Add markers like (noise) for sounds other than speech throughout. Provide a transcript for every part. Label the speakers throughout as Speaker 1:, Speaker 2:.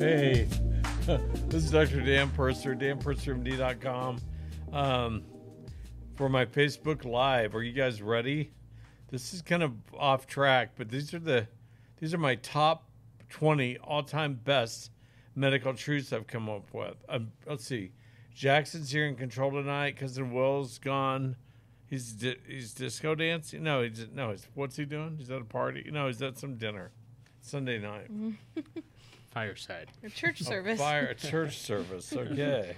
Speaker 1: Hey, (laughs) this is Dr. Dan Purser, danpursermd.com. Um, for my Facebook Live, are you guys ready? This is kind of off track, but these are the these are my top 20 all-time best medical truths I've come up with. Um, let's see. Jackson's here in control tonight. Cousin Will's gone. He's di- he's disco dancing. No, he's no. He's, what's he doing? He's at a party. No, he's at some dinner. Sunday night. (laughs)
Speaker 2: Fireside.
Speaker 3: A church (laughs) service.
Speaker 1: A fire a church service. (laughs) Okay.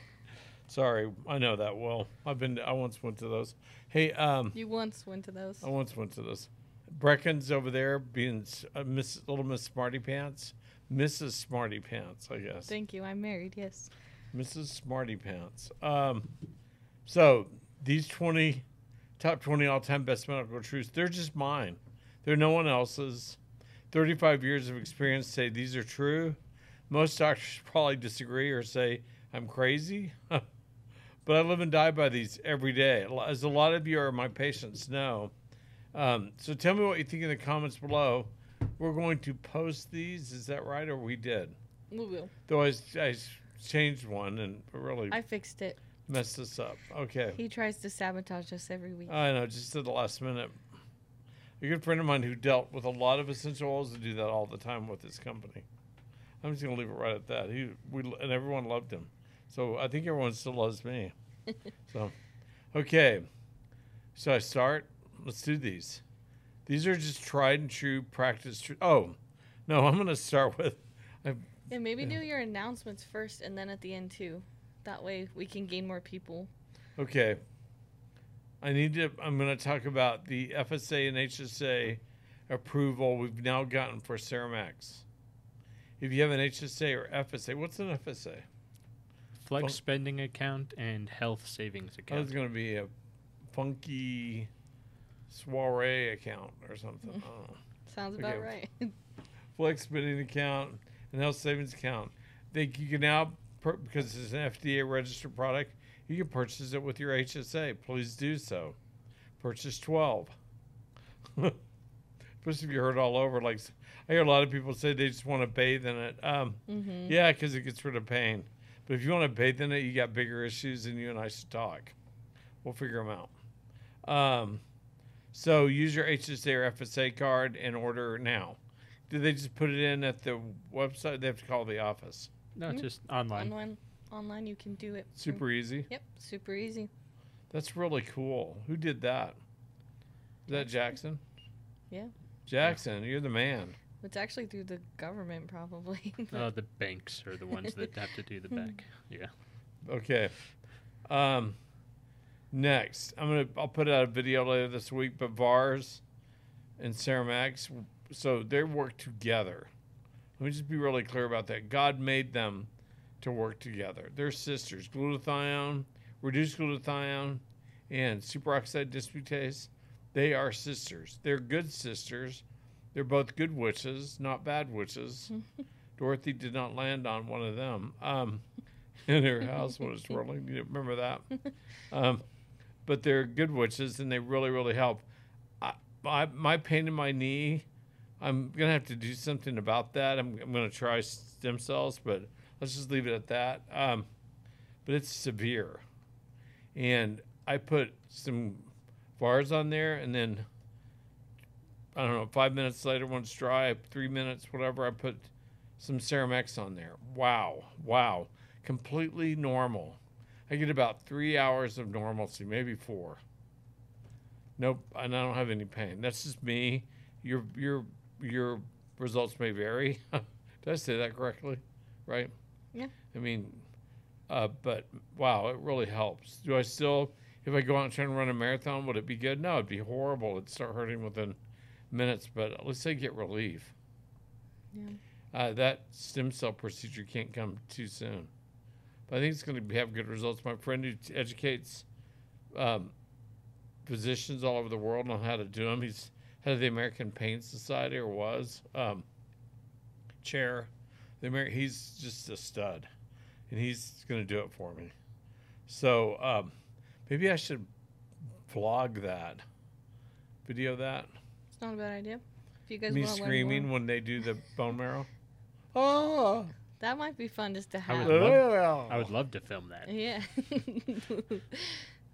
Speaker 1: Sorry, I know that well. I've been. I once went to those. Hey, um,
Speaker 3: You once went to those.
Speaker 1: I once went to those. Brecken's over there being uh, Miss Little Miss Smarty Pants, Mrs. Smarty Pants, I guess.
Speaker 3: Thank you. I'm married. Yes.
Speaker 1: Mrs. Smarty Pants. Um, so these twenty top twenty all time best medical truths, they're just mine. They're no one else's. Thirty five years of experience say these are true. Most doctors (laughs) probably disagree or say I'm crazy. (laughs) but I live and die by these every day, as a lot of you are my patients know. Um, so tell me what you think in the comments below. We're going to post these. Is that right, or we did?
Speaker 3: We will.
Speaker 1: Though I, I changed one and really
Speaker 3: I fixed it.
Speaker 1: messed us up. Okay.
Speaker 3: He tries to sabotage us every week.
Speaker 1: I know, just at the last minute. A good friend of mine who dealt with a lot of essential oils to do that all the time with his company. I'm just gonna leave it right at that. He we and everyone loved him, so I think everyone still loves me. (laughs) so, okay, so I start. Let's do these. These are just tried and true practice. Tr- oh, no, I'm gonna start (laughs) with. I,
Speaker 3: yeah, maybe
Speaker 1: yeah.
Speaker 3: do your announcements first and then at the end too. That way we can gain more people.
Speaker 1: Okay. I need to. I'm going to talk about the FSA and HSA approval we've now gotten for Ceramax. If you have an HSA or FSA, what's an FSA?
Speaker 2: Flex
Speaker 1: Well-
Speaker 2: spending account and health savings account.
Speaker 1: was going to be a funky soiree account or something. I don't know.
Speaker 3: Sounds about
Speaker 1: Okay.
Speaker 3: right. (laughs)
Speaker 1: Flex spending account and health savings account. They you can now per- because it's an FDA registered product. You can purchase it with your HSA. Please do so. Purchase twelve. (laughs) Especially if you heard all over. Like I hear a lot of people say they just want to bathe in it. Um,
Speaker 3: hmm
Speaker 1: yeah, because it gets rid of pain. But if you want to bathe in it, you got bigger issues, and you and I should talk. We'll figure them out. Um, so use your HSA or FSA card and order now. Do they just put it in at the website? They have to call the office.
Speaker 2: no,
Speaker 3: Mhm.
Speaker 2: just online.
Speaker 3: Online, online you can do it.
Speaker 1: Super easy.
Speaker 3: Yep, super easy.
Speaker 1: That's really cool. Who did that? Is that Jackson?
Speaker 3: Yeah.
Speaker 1: Jackson, you're the man.
Speaker 3: It's actually through the government probably. (laughs)
Speaker 2: Uh, the banks are the ones that have to do the back. (laughs) Yeah.
Speaker 1: Okay. Um, next, I'm gonna I'll put out a video later this week. But Vars and Ceramax, so they work together. Let me just be really clear about that. God made them to work together. They're sisters. Glutathione, reduced glutathione, and superoxide dismutase. They are sisters. They're good sisters. They're both good witches, not bad witches. (laughs) Dorothy did not land on one of them. Um, (laughs) in her house when it's (laughs) rolling. You remember that? Um, but they're good witches and they really, really help. I, I, my pain in my knee, I'm going to have to do something about that. I'm, I'm going to try stem cells, but let's just leave it at that. Um, but it's severe. And I put some Vars on there and then, I don't know, five minutes later it's dry, three minutes, whatever, I put some Ceramax on there. Wow. Wow completely normal. I get about three hours of normalcy, maybe four. Nope, and I don't have any pain. That's just me. Your your your results may vary. (laughs) Did I say that correctly? Right?
Speaker 3: Yeah.
Speaker 1: I mean, uh, but wow, it really helps. Do I still, if I go out and try and run a marathon, would it be good? No, it'd be horrible. It'd start hurting within minutes, but at least I get relief.
Speaker 3: Yeah.
Speaker 1: Uh, that stem cell procedure can't come too soon. But I think it's going to have good results. My friend who t- educates um, physicians all over the world on how to do them, he's head of the American Pain Society, or was um, chair. The Amer- he's just a stud, and he's going to do it for me. So um, maybe I should vlog that, video that.
Speaker 3: It's not a bad idea. If you guys
Speaker 1: Me
Speaker 3: want to learn
Speaker 1: screaming when they do the (laughs) bone marrow. Oh,
Speaker 3: That might be fun just to have.
Speaker 2: I
Speaker 3: have.
Speaker 2: would love- I would love to film that.
Speaker 3: Yeah. (laughs)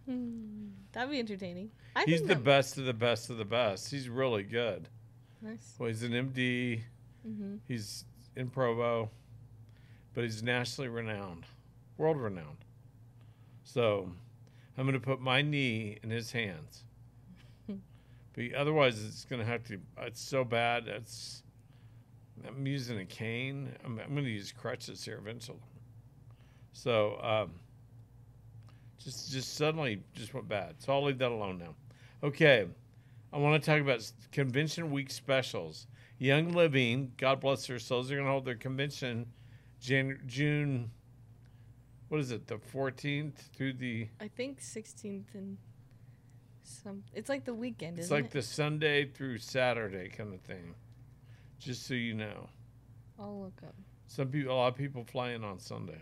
Speaker 3: Hmm, That'd be entertaining. I
Speaker 1: He's
Speaker 3: think
Speaker 1: the best of the best of the best. He's really good.
Speaker 3: Nice.
Speaker 1: Well, he's an MD.
Speaker 3: hmm
Speaker 1: He's in Provo, but he's nationally renowned, world renowned. So I'm going to put my knee in his hands. (laughs) but otherwise, it's going to have to. It's so bad. It's. I'm using a cane. I'm, I'm going to use crutches here eventually. So, um, just just suddenly just went bad. So I'll leave that alone now. Okay, I want to talk about convention week specials. Young Living, God bless their souls, they're going to hold their convention Jan- June, what is it, the 14th through the,
Speaker 3: I think 16th and some. It's like the weekend,
Speaker 1: it's like
Speaker 3: it?
Speaker 1: the Sunday through Saturday kind of thing. Just so you know.
Speaker 3: I'll look up.
Speaker 1: Some people, a lot of people fly in on Sunday.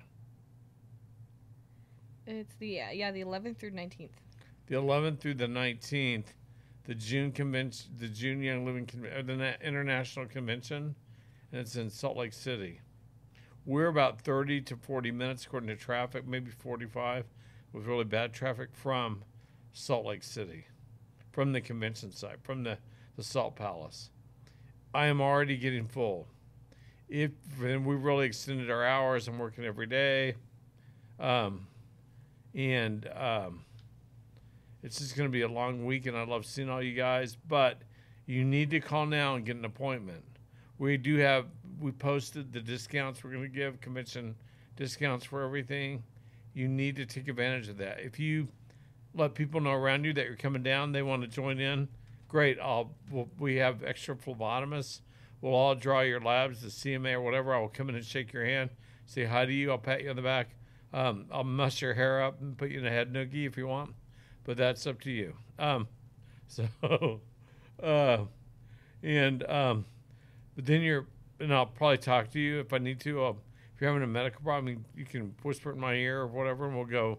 Speaker 3: It's the yeah, yeah the 11th through 19th.
Speaker 1: The 11th through the 19th, the June convention, the June Young Living Conven- or the Na- International Convention, and it's in Salt Lake City. We're about 30 to 40 minutes according to traffic, maybe 45 with really bad traffic from Salt Lake City, from the convention site, from the, the Salt Palace. I am already getting full. If and we really extended our hours, I'm working every day. Um, and um, it's just going to be a long week, and I love seeing all you guys. But you need to call now and get an appointment. We do have we posted the discounts we're going to give convention discounts for everything. You need to take advantage of that. If you let people know around you that you're coming down, they want to join in. Great. I'll we'll, we have extra phlebotomists. We'll all draw your labs, the CMA or whatever. I will come in and shake your hand, say hi to you. I'll pat you on the back. Um, I'll muss your hair up and put you in a head noogie if you want, but that's up to you. Um, (laughs) so, uh, and um, but then you're, and I'll probably talk to you if I need to. I'll, if you're having a medical problem, you- you can whisper in my ear or whatever, and we'll go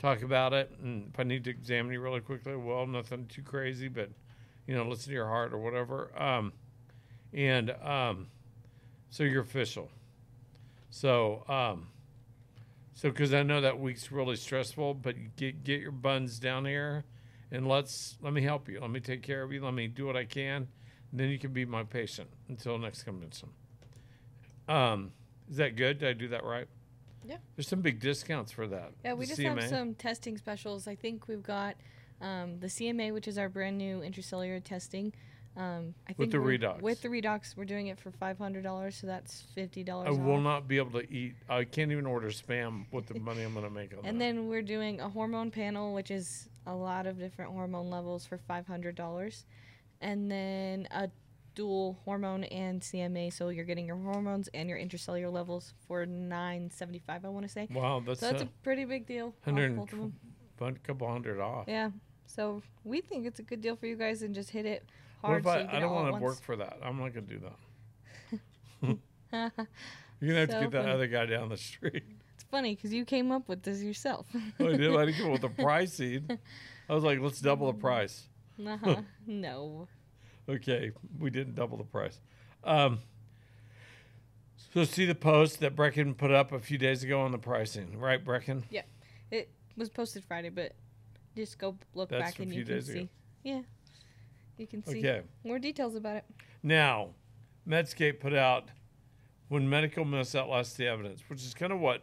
Speaker 1: talk about it. And if I need to examine you really quickly, well, nothing too crazy, but you know, listen to your heart or whatever. Um, and um, so you're official. So, um, so because I know that week's really stressful, but get get your buns down here, and let's let me help you. Let me take care of you. Let me do what I can. And then you can be my patient until next convention. Um, is that good? Did I do that right?
Speaker 3: Yeah.
Speaker 1: There's some big discounts for that.
Speaker 3: Yeah, we
Speaker 1: The
Speaker 3: just
Speaker 1: CMA.
Speaker 3: have some testing specials. I think we've got um, the CMA, which is our brand new intracellular testing. Um, I
Speaker 1: With
Speaker 3: think
Speaker 1: the redox.
Speaker 3: With the redox, we're doing it for five hundred dollars, so that's fifty dollars.
Speaker 1: I will not be able to eat. I can't even order spam with the money I'm going to make on (laughs)
Speaker 3: And
Speaker 1: that.
Speaker 3: then we're doing a hormone panel, which is a lot of different hormone levels for five hundred dollars, and then a dual hormone and CMA, so you're getting your hormones and your intracellular levels for nine seventy five. I want to say.
Speaker 1: wow, that's,
Speaker 3: So that's
Speaker 1: a
Speaker 3: a pretty big deal. off
Speaker 1: hundred
Speaker 3: both of them.
Speaker 1: and tw- couple hundred off.
Speaker 3: Yeah. So we think it's a good deal for you guys and just hit it
Speaker 1: What if
Speaker 3: so
Speaker 1: I, I don't want to work for that? I'm not going to do that. (laughs) (laughs) You're gonna have to get that
Speaker 3: funny.
Speaker 1: other guy down the street.
Speaker 3: It's funny because you came up with this yourself. (laughs)
Speaker 1: Oh, I did. I didn't come up with a pricing. I was like, let's double the price.
Speaker 3: uh-huh. no.
Speaker 1: Okay, we didn't double the price. Um, so see the post that Brecken put up a few days ago on the pricing, right, Brecken?
Speaker 3: Yeah, it was posted Friday, but just go look
Speaker 1: That's
Speaker 3: back and you can
Speaker 1: days ago.
Speaker 3: see. Yeah. You can see
Speaker 1: Okay.
Speaker 3: more details about it.
Speaker 1: Now, Medscape put out when medical miss outlasts the evidence, which is kind of what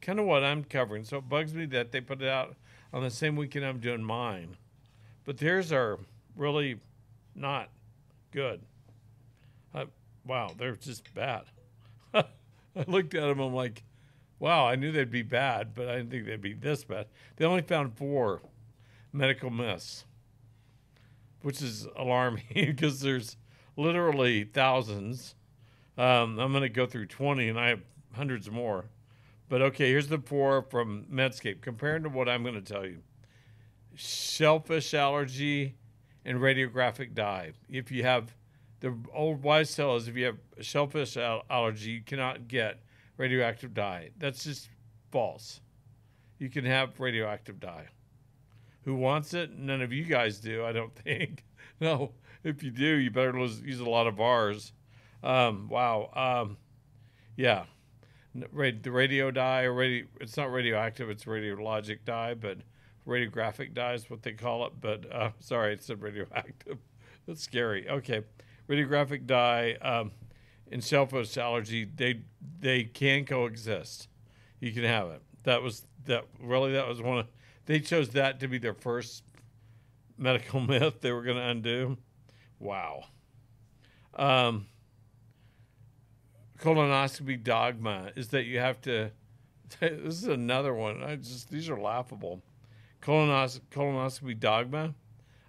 Speaker 1: kind of what I'm covering. So it bugs me that they put it out on the same weekend I'm doing mine. But theirs are really not good. I, wow, they're just bad. (laughs) I looked at them, I'm like, wow, I knew they'd be bad, but I didn't think they'd be this bad. They only found four medical myths, which is alarming (laughs) because there's literally thousands. Um, I'm going to go through 20 and I have hundreds more. But okay, here's the four from Medscape. Compared to what I'm going to tell you shellfish allergy and radiographic dye. If you have the old wise tale is if you have shellfish al- allergy, you cannot get radioactive dye. That's just false. You can have radioactive dye. Who wants it? None of you guys do, I don't (laughs) think. No, if you do, you better lose, use a lot of ours. Um, wow. Um, yeah. the radio dye or radio. It's not radioactive. It's radiologic dye, but radiographic dye is what they call it. But uh, (laughs) sorry, it said radioactive. (laughs) That's scary. Okay, radiographic dye um, and shellfish allergy. They they can coexist. You can have it. That was that. Really, that was one of. They chose that to be their first medical (laughs) myth they were going to undo. Wow. Um, colonoscopy dogma is that you have to. (laughs) This is another one. I just these are laughable. Colonos, colonoscopy dogma.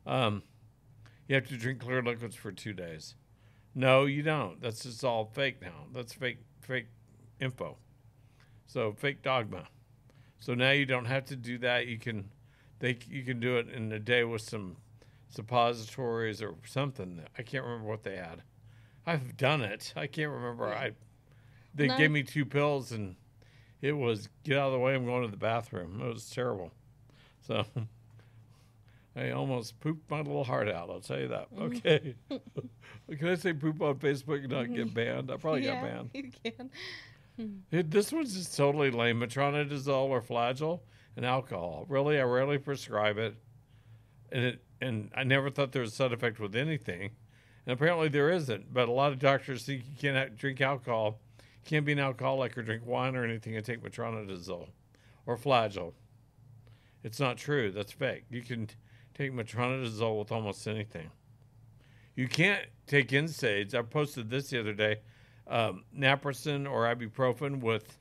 Speaker 1: Um, you have to drink clear liquids for two days. No, you don't. That's just all fake now. That's fake fake info. So fake dogma. So now you don't have to do that. You can they you can do it in a day with some suppositories or something. I can't remember what they had. I've done it. I can't remember. I they
Speaker 3: No.
Speaker 1: gave me two pills and it was get out of the way. I'm going to the bathroom. It was terrible. So (laughs) I almost pooped my little heart out. I'll tell you that. Mm-hmm. Okay. (laughs) Can I say poop on Facebook and not get mm-hmm. banned? I probably got
Speaker 3: yeah,
Speaker 1: banned.
Speaker 3: you can. Mm-hmm.
Speaker 1: It, this one's just totally lame. Metronidazole or Flagyl and alcohol. Really, I rarely prescribe it, and it and I never thought there was a side effect with anything, and apparently there isn't. But a lot of doctors think you can't drink alcohol, can't be an alcoholic or drink wine or anything and take metronidazole or Flagyl. It's not true. That's fake. You can take metronidazole with almost anything. You can't take NSAIDs. I posted this the other day. Um, naproxen or ibuprofen with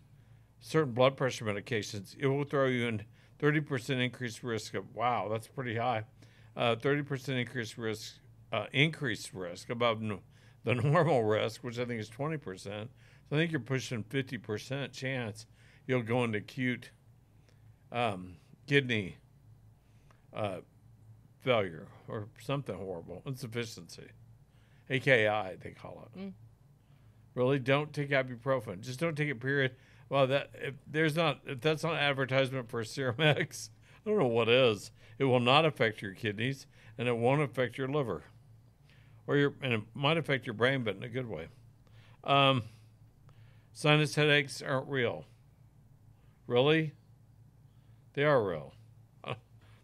Speaker 1: certain blood pressure medications, it will throw you in 30% increased risk of, wow, that's pretty high. Uh, 30% increased risk, uh, increased risk above the (laughs) normal risk, which I think is 20%. So I think you're pushing 50% chance you'll go into acute um, kidney uh, failure or something horrible, insufficiency. AKI, they call it.
Speaker 3: Mm.
Speaker 1: Really, don't take ibuprofen. Just don't take it. Period. Well, that if there's not if that's not advertisement for Serum (laughs) X, I don't know what is. It will not affect your kidneys, and it won't affect your liver, or your and it might affect your brain, but in a good way. Um, sinus headaches aren't real. Really, they are real. (laughs)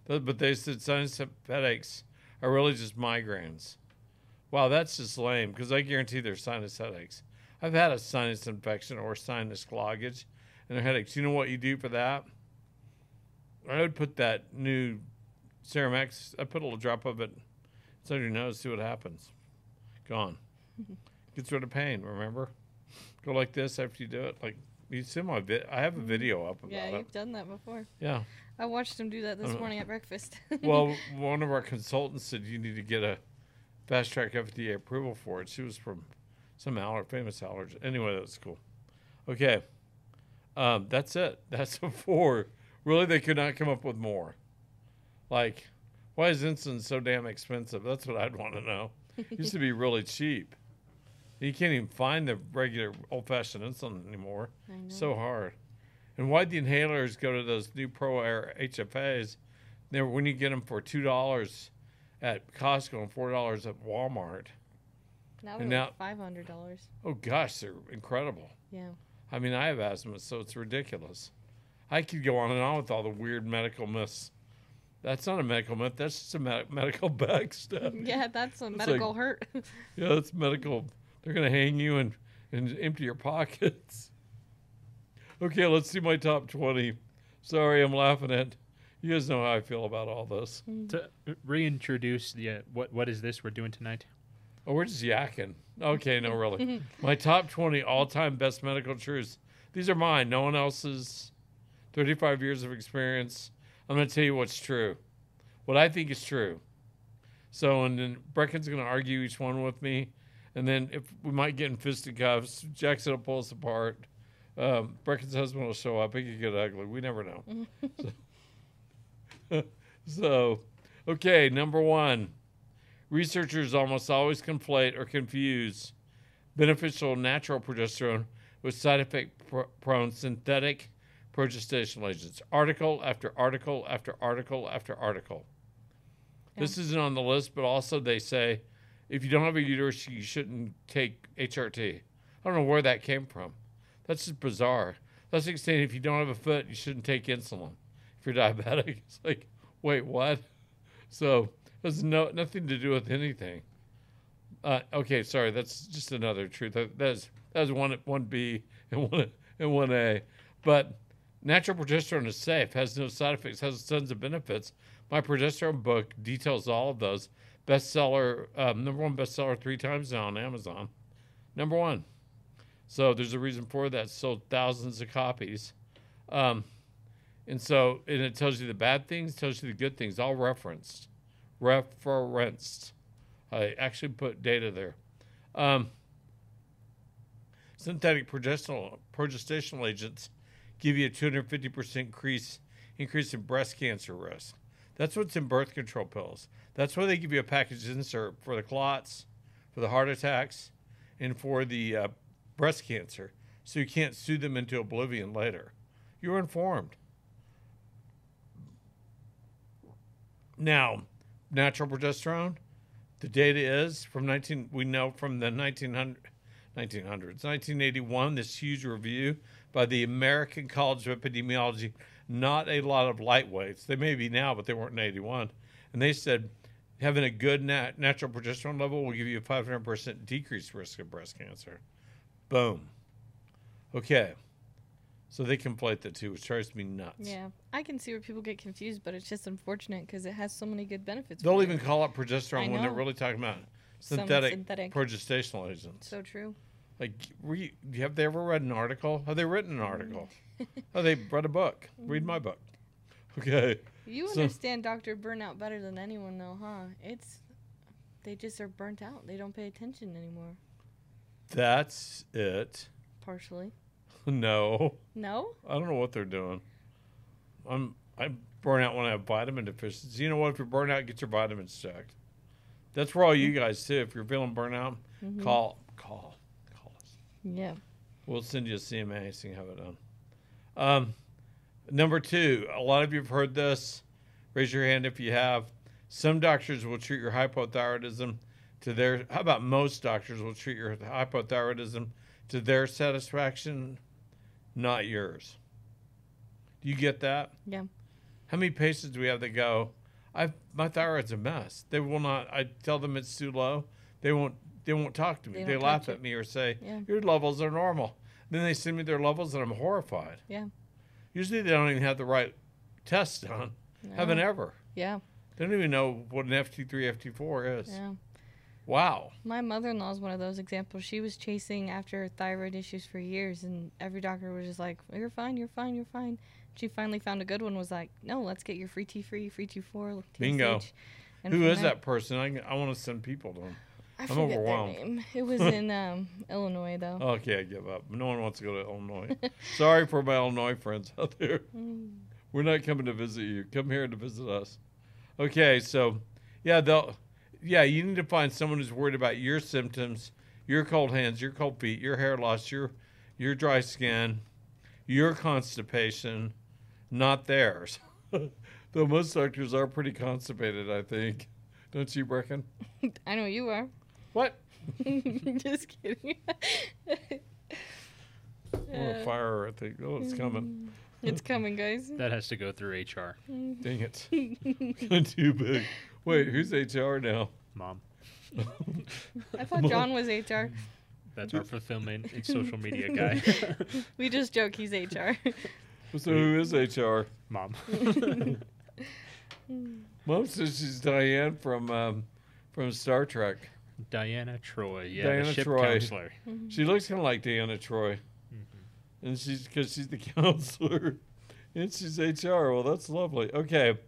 Speaker 1: But they said sinus headaches are really just migraines. Wow, that's just lame because I guarantee there's sinus headaches. I've had a sinus infection or sinus cloggage and a headaches. You know what you do for that? I would put that new Serum X, I put a little drop of it inside your nose, see what happens. Gone. (laughs) Gets rid of pain, remember? Go like this after you do it. Like, you see my vid- I have a video up about
Speaker 3: Yeah,
Speaker 1: it.
Speaker 3: you've done that before.
Speaker 1: Yeah.
Speaker 3: I watched him do that this
Speaker 1: Uh,
Speaker 3: morning at breakfast. (laughs)
Speaker 1: well, one of our consultants said you need to get a fast track FDA approval for it. She was from some aller- famous allergy. Anyway, that's cool. Okay, um, that's it. (laughs) That's the four. Really, they could not come up with more. Like, why is insulin so damn expensive? That's what I'd want to know. It used to be really (laughs) cheap. You can't even find the regular old-fashioned insulin anymore. So hard. And why'd the inhalers go to those new ProAir HFAs? There, when you get them for two dollars at Costco and four dollars at Walmart.
Speaker 3: Now
Speaker 1: and
Speaker 3: they're
Speaker 1: now-
Speaker 3: like five hundred dollars.
Speaker 1: Oh gosh, they're incredible.
Speaker 3: Yeah.
Speaker 1: I mean, I have asthma, so it's ridiculous. I could go on and on with all the weird medical myths. That's not a medical myth. That's just a med- medical (laughs) backstab.
Speaker 3: Yeah, that's a
Speaker 1: like-
Speaker 3: medical hurt. (laughs)
Speaker 1: Yeah, that's medical. They're gonna hang you and and empty your pockets. (laughs) Okay, let's see my top twenty. Sorry, I'm laughing at. You guys know how I feel about all this.
Speaker 2: To reintroduce the uh, what what is this we're doing tonight?
Speaker 1: Oh, we're just yakking. Okay, no, really. (laughs) my top twenty all-time best medical truths. These are mine. No one else's. Thirty-five years of experience. I'm gonna tell you what's true. What I think is true. So, and then Brecken's gonna argue each one with me, and then if we might get in fisticuffs, Jackson will pull us apart. Um, Brecken's husband will show up. It could get ugly. We never know. (laughs) so, (laughs) so, okay, number one. Researchers almost always conflate or confuse beneficial natural progesterone with side effect pro- prone synthetic progestational agents. Article after article after article after article. This isn't on the list, but also they say if you don't have a uterus, you shouldn't take HRT. I don't know where that came from. That's just bizarre. That's like saying if you don't have a foot, you shouldn't take insulin. If you're diabetic, (laughs) it's like, wait, what? So has no nothing to do with anything. Uh, okay, sorry, that's just another truth. That, that's that's one one B and one and one A. But natural progesterone is safe, has no side effects, has tons of benefits. My progesterone book details all of those. Bestseller, um, number one bestseller three times now on Amazon. Number one. So there's a reason for that. Sold thousands of copies. Um, and so, and it tells you the bad things, tells you the good things, all referenced. Referenced. I actually put data there. Um, synthetic progestational, agents give you a 250% increase, increase in breast cancer risk. That's what's in birth control pills. That's why they give you a package insert for the clots, for the heart attacks, and for the uh, breast cancer, so you can't sue them into oblivion later. You're informed. Now, natural progesterone, the data is from 19, we know from the 1900, 1900s, 1981, this huge review by the American College of Epidemiology, not a lot of lightweights. They may be now, but they weren't in 81. And they said having a good nat- natural progesterone level will give you a 500% decreased risk of breast cancer. Boom. Okay. So they conflate the two, which drives me nuts.
Speaker 3: Yeah, I can see where people get confused, but it's just unfortunate because it has so many good benefits.
Speaker 1: They'll even
Speaker 3: you.
Speaker 1: call it progesterone when they're really talking about synthetic,
Speaker 3: synthetic.
Speaker 1: progestational agents.
Speaker 3: so true.
Speaker 1: Like, you, have they ever read an article? Have they written an article? Have (laughs) oh, they read a book? Read my book. Mm-hmm. Okay.
Speaker 3: You
Speaker 1: So-
Speaker 3: understand Doctor Burnout better than anyone, though, huh? It's they just are burnt out. They don't pay attention anymore.
Speaker 1: That's it.
Speaker 3: Partially. (laughs)
Speaker 1: No.
Speaker 3: No.
Speaker 1: I don't know what they're doing. I'm I burn out when I have vitamin deficiency. You know what? If you're burnt out, get your vitamins checked. That's for all you guys too. If you're feeling burnout,
Speaker 3: Mhm.
Speaker 1: call call call us.
Speaker 3: Yeah.
Speaker 1: We'll send you a CMA so you can have it done. Um, number two, a lot of you have heard this. Raise your hand if you have. Some doctors will treat your hypothyroidism to their. How about most doctors will treat your hypothyroidism to their satisfaction, not yours. Do you get that?
Speaker 3: Yeah.
Speaker 1: How many patients do we have that go, I my thyroid's a mess. They will not. I tell them it's too low. They won't. They won't talk to me.
Speaker 3: They
Speaker 1: They, laugh at me or say,
Speaker 3: Yeah.
Speaker 1: "Your levels are normal." Then they send me their levels, and I'm horrified.
Speaker 3: Yeah.
Speaker 1: Usually, they don't even have the right test done. Haven't ever.
Speaker 3: Yeah.
Speaker 1: They don't even know what an FT3, FT4 is.
Speaker 3: Yeah.
Speaker 1: Wow.
Speaker 3: My mother-in-law is one of those examples. She was chasing after thyroid issues for years, and every doctor was just like, "You're fine, you're fine, you're fine." She finally found a good one. Was like, "No, let's get your free T3, free T4,
Speaker 1: Bingo.
Speaker 3: TSH." And
Speaker 1: Who
Speaker 3: from
Speaker 1: that person? I, I want to send people to them.
Speaker 3: I their
Speaker 1: overwhelmed.
Speaker 3: name. It (laughs) was in um, Illinois, though.
Speaker 1: Okay, I give up. No one wants to go to Illinois. Sorry for my Illinois friends out there. (laughs)
Speaker 3: Mm.
Speaker 1: We're not coming to visit you. Come here to visit us. Okay, so yeah, they'll yeah, you need to find someone who's worried about your symptoms, your cold hands, your cold feet, your hair loss, your your dry skin, your constipation, not theirs. (laughs) Though most doctors are pretty constipated, I think. Don't you reckon? (laughs)
Speaker 3: I know you are.
Speaker 1: What? (laughs)
Speaker 3: just kidding.
Speaker 1: I'm on uh, fire, I think. Oh, it's coming.
Speaker 3: it's coming, guys.
Speaker 2: That has to go through HR,
Speaker 1: Dang it. Too big. Wait, who's HR now?
Speaker 2: mom.
Speaker 3: I thought John was HR.
Speaker 2: That's our fulfillment and social media guy, (laughs)
Speaker 3: We just joke he's HR.
Speaker 1: So who is HR?
Speaker 2: mom. (laughs)
Speaker 1: Mom says she's Diane from um, from Star Trek.
Speaker 2: Deanna Troi, yeah,
Speaker 1: Deanna
Speaker 2: the ship
Speaker 1: Troi.
Speaker 2: counselor.
Speaker 1: She looks kind of like Deanna Troi, and she's because she's the (laughs) counselor, and she's HR. Well, that's lovely. Okay,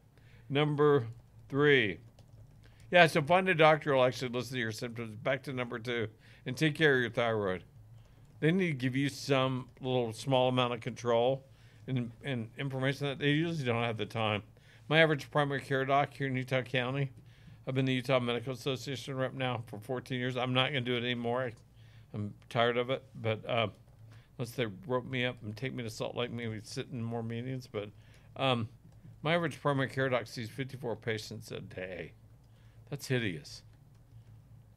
Speaker 1: number three. Yeah, so find a doctor who'll actually listen to your symptoms. Back to number two, and take care of your thyroid. They need to give you some little small amount of control and, and information that they usually don't have the time. My average primary care doc here in Utah County, I've been the Utah Medical Association rep now for 14 years. I'm not going to do it anymore. I, I'm tired of it. But uh, unless they rope me up and take me to Salt Lake, maybe sit in more meetings. But um, my average primary care doc sees 54 patients a day. That's hideous.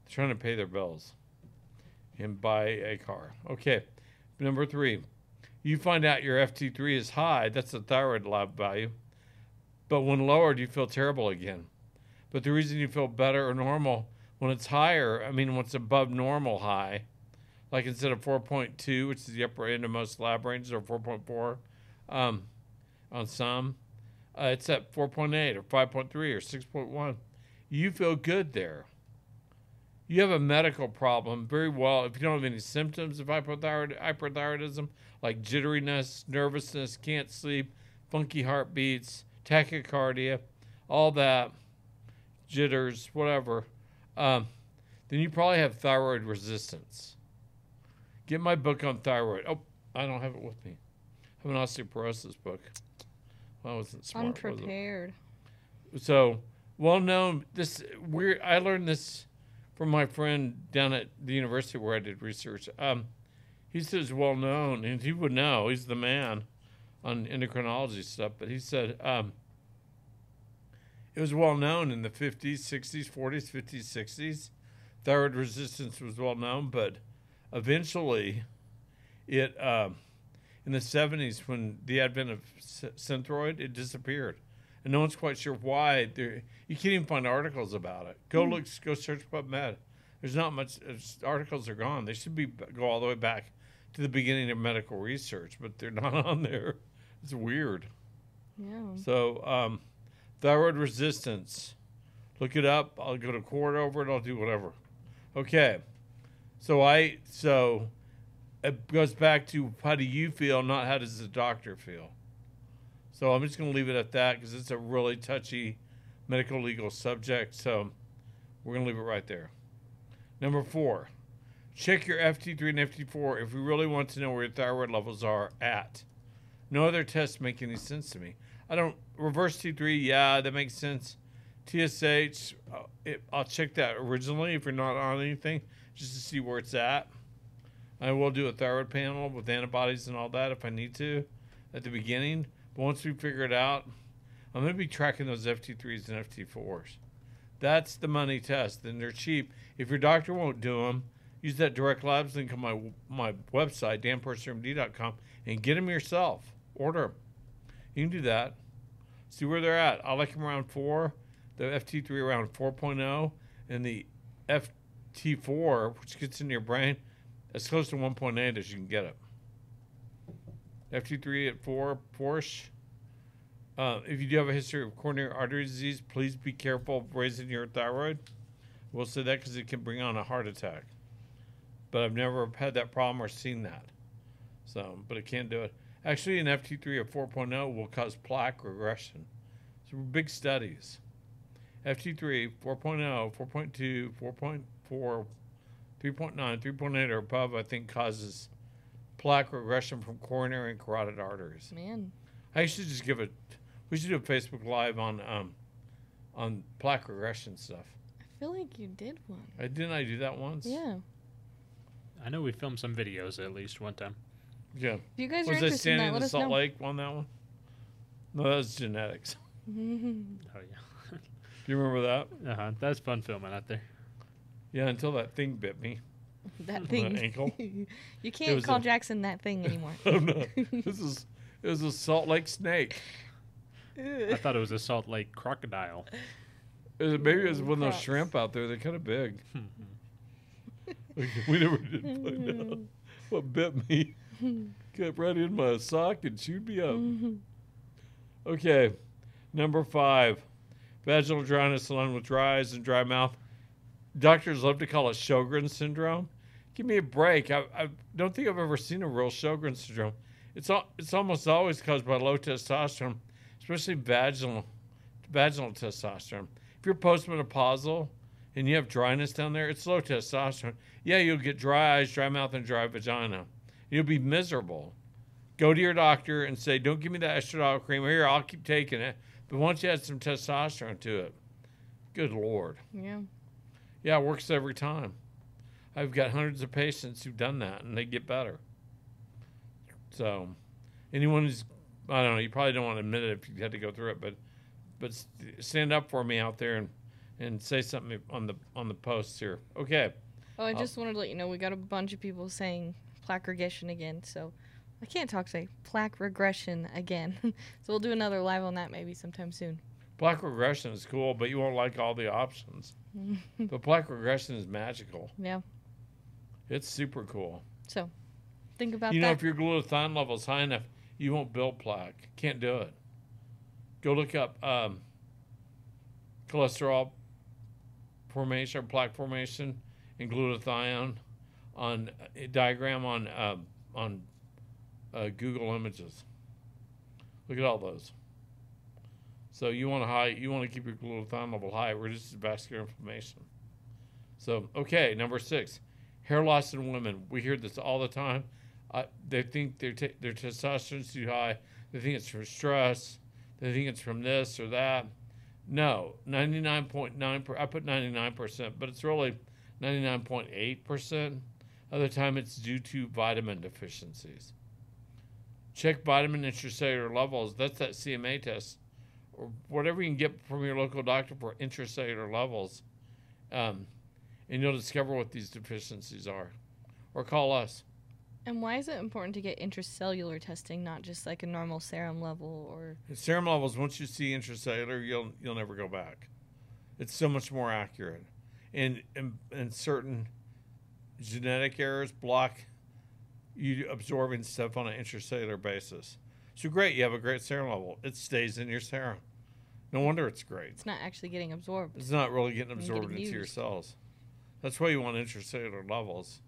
Speaker 1: They're trying to pay their bills and buy a car. Okay. Number three, you find out your FT3 is high. That's the thyroid lab value. But when lowered, you feel terrible again. But the reason you feel better or normal when it's higher, I mean, when it's above normal high, like instead of 4.2, which is the upper end of most lab ranges, or 4.4 um, on some, uh, it's at 4.8 or 5.3 or 6.1. You feel good there. You have a medical problem very well if you don't have any symptoms of hypothyroid, hyperthyroidism, like jitteriness, nervousness, can't sleep, funky heartbeats, tachycardia, all that, jitters, whatever. Um, then you probably have thyroid resistance. Get my book on thyroid. Oh, I don't have it with me. I have an osteoporosis book. Well, I wasn't smart. was?
Speaker 3: Unprepared.
Speaker 1: So well known. This weird. I learned this from my friend down at the university where I did research. Um, he says well known, and he would know. He's the man on endocrinology stuff. But he said um, it was well known in the 50s, 60s, 40s, 50s, 60s. Thyroid resistance was well known, but eventually, it um, in the 70s when the advent of Sy- Synthroid, it disappeared and no one's quite sure why. You can't even find articles about it. Go look, go search PubMed. There's not much. Articles are gone. They should be go all the way back to the beginning of medical research, but they're (laughs) not on there. It's weird.
Speaker 3: Yeah.
Speaker 1: So, um, thyroid resistance. Look it up. I'll go to court over it. I'll do whatever. Okay. So I so it goes back to how do you feel, not how does the doctor feel. So I'm just going to leave it at that because it's a really touchy medical legal subject. So we're going to leave it right there. Number four, check your FT3 and FT4 if we really want to know where your thyroid levels are at. No other tests make any sense to me. I don't reverse T3. Yeah, that makes sense. TSH, uh, it, I'll check that originally if you're not on anything, just to see where it's at. I will do a thyroid panel with antibodies and all that if I need to at the beginning. But once we figure it out, I'm going to be tracking those FT3s and FT4s. That's the money test, and they're cheap. If your doctor won't do them, use that direct labs link on my my website, danpursermd.com, and get them yourself. Order them. You can do that. See where they're at. I like them around four, the FT3 around 4.0, and the FT4, which gets in your brain, as close to 1.8 as you can get it. FT3 at 4, Porsche. Uh, if you do have a history of coronary artery disease, please be careful of raising your thyroid. We'll say that because it can bring on a heart attack. But I've never had that problem or seen that. So, but it can't do it. Actually, an FT3 of 4.0 will cause plaque regression. So, big studies. FT3, 4.0, 4.2, 4.4, 3.9, 3.8 or above, I think causes plaque regression from coronary and carotid arteries.
Speaker 3: Man.
Speaker 1: I should just give a. We should do a Facebook Live on um, on plaque regression stuff.
Speaker 3: I feel like you did one.
Speaker 1: I didn't I do that once?
Speaker 3: Yeah.
Speaker 2: I know we filmed some videos at least one time.
Speaker 1: Yeah.
Speaker 3: If you guys are
Speaker 1: Was I
Speaker 3: interested in
Speaker 1: standing
Speaker 3: that,
Speaker 1: in the Salt
Speaker 3: know.
Speaker 1: Lake on that one? No, that was genetics. (laughs) (laughs)
Speaker 2: Oh yeah.
Speaker 1: Do you remember that?
Speaker 2: Uh huh. That's fun filming out there.
Speaker 1: Yeah, until that thing bit me. (laughs)
Speaker 3: that
Speaker 1: My
Speaker 3: thing.
Speaker 1: ankle. (laughs)
Speaker 3: you can't call
Speaker 1: a-
Speaker 3: Jackson that thing (laughs) anymore.
Speaker 1: Oh no, this is it was a Salt Lake snake.
Speaker 2: I thought it was a Salt Lake crocodile.
Speaker 1: It was- maybe it was
Speaker 3: Ooh,
Speaker 1: one of those shrimp out there. They're kind of big. Hmm. we never did find out what bit me. Got right in my sock and chewed me up. Okay, number five, vaginal dryness along with dry eyes and dry mouth. Doctors love to call it Sjogren's syndrome. Give me a break. I, I don't think I've ever seen a real Sjogren's syndrome. It's al- it's almost always caused by low testosterone, especially vaginal vaginal testosterone. If you're postmenopausal and you have dryness down there, it's low testosterone. Yeah, you'll get dry eyes, dry mouth, and dry vagina. You'll be miserable. Go to your doctor and say, "Don't give me that estradiol cream. Here, I'll keep taking it." But once you add some testosterone to it, good lord,
Speaker 3: yeah.
Speaker 1: Yeah, it works every time. I've got hundreds of patients who've done that and they get better. So, anyone who's, I don't know, you probably don't want to admit it if you had to go through it, but, but stand up for me out there and, and say something on the on the posts here. Okay,
Speaker 3: Oh, I just wanted to let you know we got a bunch of people saying plaque regression again. So I can't talk today. Plaque regression again. (laughs) so we'll do another live on that maybe sometime soon.
Speaker 1: Plaque regression is cool, but you won't like all the options. (laughs) but plaque regression is magical.
Speaker 3: Yeah.
Speaker 1: It's super cool.
Speaker 3: So think about that.
Speaker 1: you know,
Speaker 3: that.
Speaker 1: if your glutathione level is high enough, you won't build plaque. Can't do it. Go look up um, cholesterol formation or plaque formation and glutathione on a diagram on uh, on uh, Google Images. Look at all those. So you want to high, you want to keep your glutathione level high. Reduces vascular inflammation. So okay, number six, hair loss in women. We hear this all the time. Uh, they think their t- their testosterone's too high. They think it's from stress. They think it's from this or that. No, ninety nine point nine. I put ninety nine percent, but it's really ninety nine point eight percent. Other time, it's due to vitamin deficiencies. Check vitamin intracellular levels. That's that CMA test, or whatever you can get from your local doctor for intracellular levels, um, and you'll discover what these deficiencies are. Or call us.
Speaker 3: and why is it important to get intracellular testing, not just like a normal serum level or
Speaker 1: Serum levels. Once you see intracellular, you'll you'll never go back. It's so much more accurate, and and, and certain genetic errors block you absorbing stuff on an intracellular basis. So great, you have a great serum level. It stays in your serum. No wonder it's great.
Speaker 3: it's not actually getting absorbed?
Speaker 1: It's not really getting absorbed
Speaker 3: getting
Speaker 1: into your cells. That's why you want intracellular levels.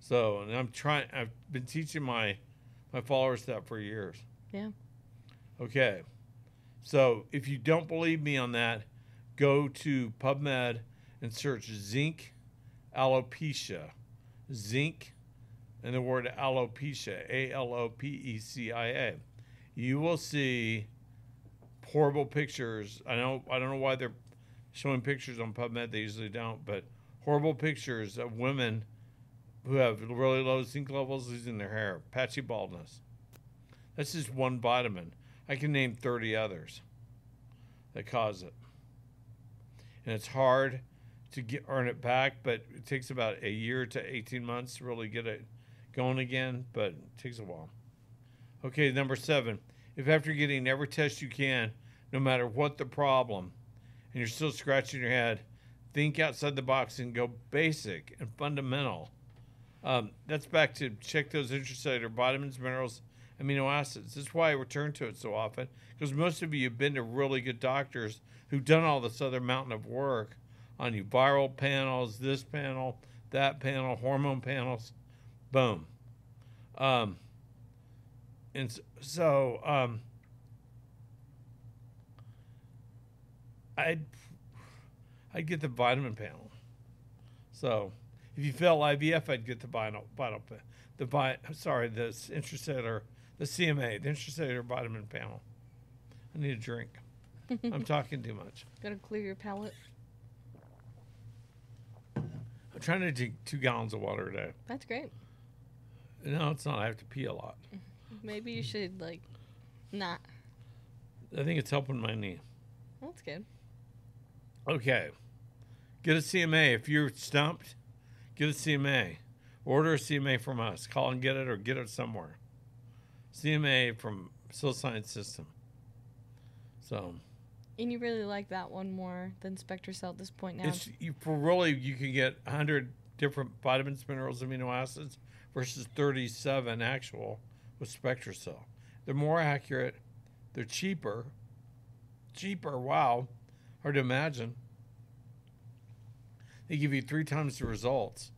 Speaker 1: So, and I'm trying. I've been teaching my my followers that for years.
Speaker 3: Yeah.
Speaker 1: Okay. So, if you don't believe me on that, go to PubMed and search zinc alopecia. Zinc and the word alopecia, A L O P E C I A. You will see horrible pictures. I know I don't know why they're showing pictures on PubMed. They usually don't, but horrible pictures of women who have really low zinc levels losing their hair, patchy baldness. That's just one vitamin. I can name 30 others that cause it. And it's hard to get earn it back, but it takes about a year to 18 months to really get it going again, but it takes a while. Okay, number 7. If after getting every test you can, no matter what the problem, and you're still scratching your head, think outside the box and go basic and fundamental. Um, that's back to check those intracellular vitamins, minerals, amino acids. That's why I return to it so often because most of you have been to really good doctors who've done all this other mountain of work on you viral panels, this panel, that panel, hormone panels. Boom. Um, and so um, I'd I'd get the vitamin panel. So if you fail IVF, I'd get the vital pa- the vi, sorry, the intracellular, the CMA, the intracellular vitamin panel. I need a drink. (laughs) I'm talking too much.
Speaker 3: Gotta clear your palate.
Speaker 1: I'm trying to drink two gallons of water a day.
Speaker 3: That's great.
Speaker 1: No, it's not. I have to pee a lot.
Speaker 3: Maybe you should like not.
Speaker 1: I think it's helping my knee.
Speaker 3: That's good.
Speaker 1: Okay. Get a CMA. If you're stumped, get a CMA. Order a CMA from us. Call and get it or get it somewhere. CMA from Cell Science System. So
Speaker 3: And you really like that one more than SpectraCell at this point now.
Speaker 1: it's you, for really you can get 100 different vitamins, minerals, amino acids versus 37 actual with SpectraCell. They're more accurate. They're cheaper. Cheaper. Wow. Hard to imagine. They give you three times the results,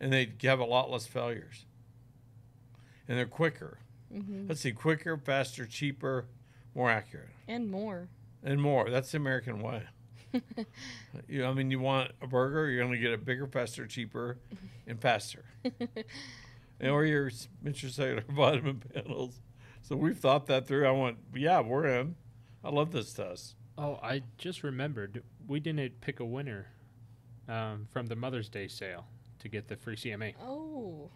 Speaker 1: and they have a lot less failures. And they're quicker.
Speaker 3: hmm
Speaker 1: Let's see, quicker, faster, cheaper, more accurate,
Speaker 3: And more.
Speaker 1: and more. That's the American way. (laughs) you, I mean, you want a burger, you're going to get it bigger, faster, cheaper, and faster. (laughs) and or your intracellular vitamin panels. So we've thought that through. I went, yeah, we're in. I love this test.
Speaker 2: Oh, I just remembered we didn't pick a winner um, from the Mother's Day sale to get the free CMA.
Speaker 3: Oh,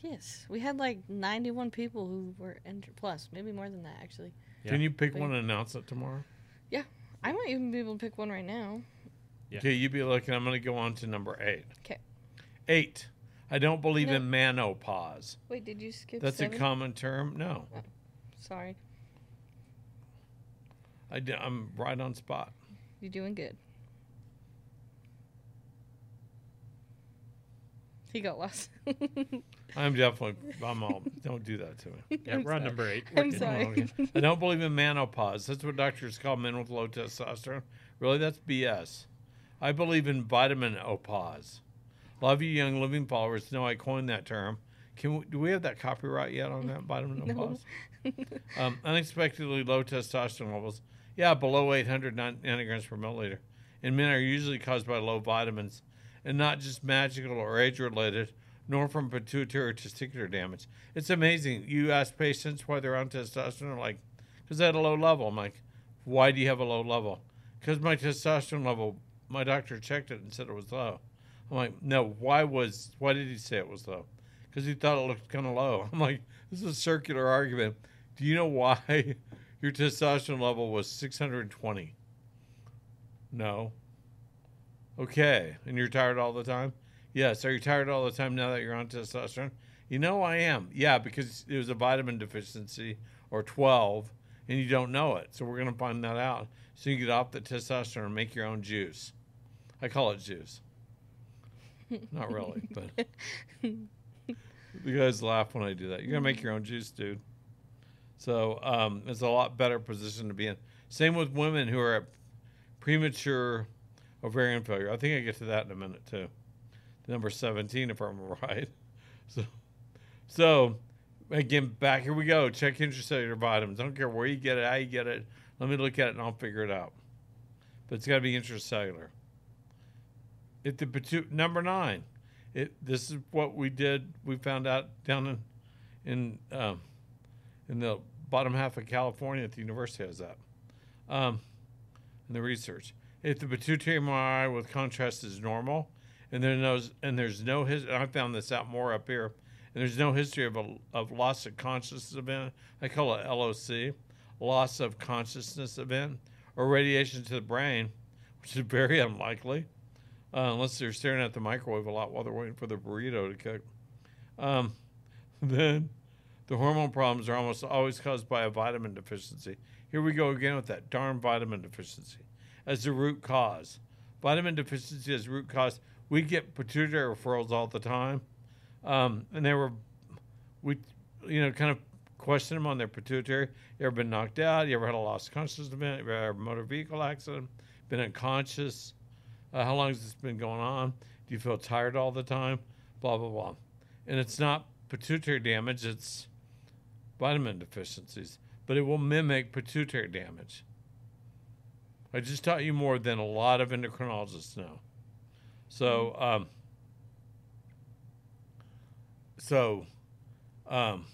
Speaker 3: yes. We had like 91 people who were entered, plus maybe more than that actually.
Speaker 2: Yeah.
Speaker 1: Can you pick
Speaker 3: Thank-
Speaker 1: one and announce it tomorrow?
Speaker 3: Yeah, I might even be able to pick one right now.
Speaker 2: Yeah.
Speaker 1: Okay, you be looking. I'm going to go on to number eight.
Speaker 3: Okay.
Speaker 1: Eight. I don't believe
Speaker 3: No.
Speaker 1: in manopause.
Speaker 3: Wait, did you skip
Speaker 1: That's
Speaker 3: seven?
Speaker 1: a common term. No, oh,
Speaker 3: Sorry,
Speaker 1: I am right on spot.
Speaker 3: you're doing good. He got lost. (laughs)
Speaker 1: I'm definitely. I'm all. Don't do that to me. (laughs)
Speaker 2: Yeah,
Speaker 3: I'm
Speaker 2: we're on number eight.
Speaker 3: I'm
Speaker 1: Oh,
Speaker 3: sorry.
Speaker 1: I don't believe in menopause. That's what doctors call men with low testosterone. Really, that's BS. I believe in vitamin opause. Of you young living followers No, I coined that term. Can we, do we have that copyright yet on that vitamin (laughs)
Speaker 3: No.
Speaker 1: um, unexpectedly low testosterone levels. Yeah, below 800 nanograms per milliliter. In men are usually caused by low vitamins, and not just magical or age related, nor from pituitary or testicular damage. It's amazing. You ask patients why they're on testosterone, they're like, because they had a low level. I'm like, why do you have a low level? Because my testosterone level, my doctor checked it and said it was low. I'm like, no, why was, why did he say it was low? Because he thought it looked kind of low. (laughs) I'm like, this is a circular argument. Do you know why (laughs) your testosterone level was 620? No. Okay. And you're tired all the time? Yes. Are you tired all the time now that you're on testosterone? You know I am. Yeah, because it was a vitamin deficiency or 12 and you don't know it. So we're going to find that out. So you get off the testosterone and make your own juice. I call it juice. Not really, but (laughs) you guys laugh when I do that. You're to make your own juice, dude. So um, it's a lot better position to be in. Same with women who are at premature ovarian failure. I think I get to that in a minute too. Number 17, if I'm (laughs) right. So, so again, back here we go. Check intracellular vitamins. I don't care where you get it, how you get it. Let me look at it and I'll figure it out. But it's got to be intracellular. If the number nine, it this is what we did. We found out down in in um, in the bottom half of California at the university has that. Um, in the research, if the pituitary MRI with contrast is normal, and there's no and there's no his, I found this out more up here, and there's no history of a of loss of consciousness event. I call it LOC, loss of consciousness event, or radiation to the brain, which is very unlikely, uh, unless they're staring at the microwave a lot while they're waiting for the burrito to cook. Um, (laughs) then the hormone problems are almost always caused by a vitamin deficiency. Here we go again with that darn vitamin deficiency as the root cause. Vitamin deficiency as root cause. We get pituitary referrals all the time, um, and they were, we, you know, kind of question them on their pituitary. You ever been knocked out? You ever had a lost consciousness event? You ever had a motor vehicle accident? Been unconscious? Uh, how long has this been going on? Do you feel tired all the time? Blah blah blah. And it's not pituitary damage. It's vitamin deficiencies, but it will mimic pituitary damage. I just taught you more than a lot of endocrinologists know. So, um, so, um,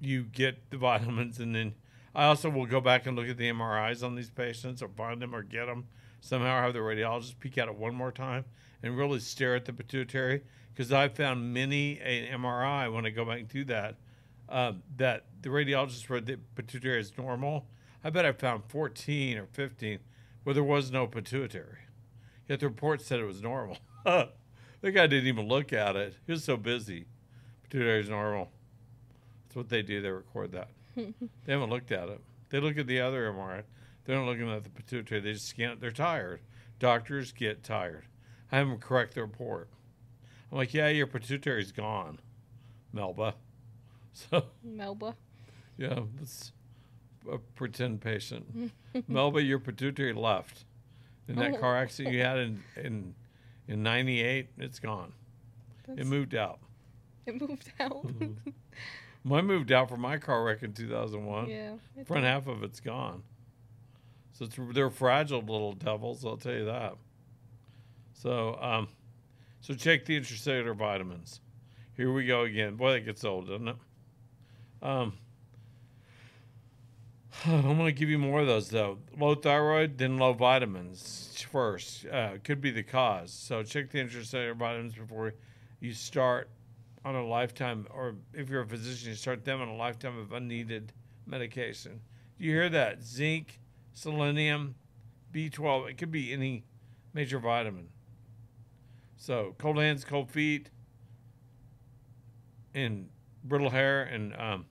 Speaker 1: you get the vitamins, and then I also will go back and look at the MRIs on these patients, or find them, or get them somehow. Have the radiologist peek at it one more time and really stare at the pituitary, because I found many an MRI when I go back and do that uh, that the radiologist read the pituitary is normal. I bet I found 14 or 15 where there was no pituitary. Yet the report said it was normal. (laughs) the guy didn't even look at it. He was so busy. Pituitary is normal. That's what they do. They record that. They haven't looked at it. They look at the other MRI. They're not looking at the pituitary. They just scan it. They're tired. Doctors get tired. I have them correct the report. I'm like, yeah, your pituitary's gone, Melba. (laughs) So
Speaker 3: Melba.
Speaker 1: yeah, that's a pretend patient. Melba, your pituitary left in that car oh. accident you had in in in '98. It's gone. It moved out.
Speaker 3: It moved out. Mm-hmm. (laughs)
Speaker 1: Mine moved out from my car wreck in 2001.
Speaker 3: yeah.
Speaker 1: Front half of it's gone. So it's, they're fragile little devils. I'll tell you that. So um, so check the intracellular vitamins. Here we go again. Boy, that gets old, doesn't it? Um, (sighs) I'm going to give you more of those though. Low thyroid, then low vitamins first. Uh, could be the cause. So check the intracellular vitamins before you start on a lifetime, or if you're a physician, you start them on a lifetime of unneeded medication. Do you hear that? Zinc, selenium, B12. It could be any major vitamin. So cold hands, cold feet, and brittle hair, and um,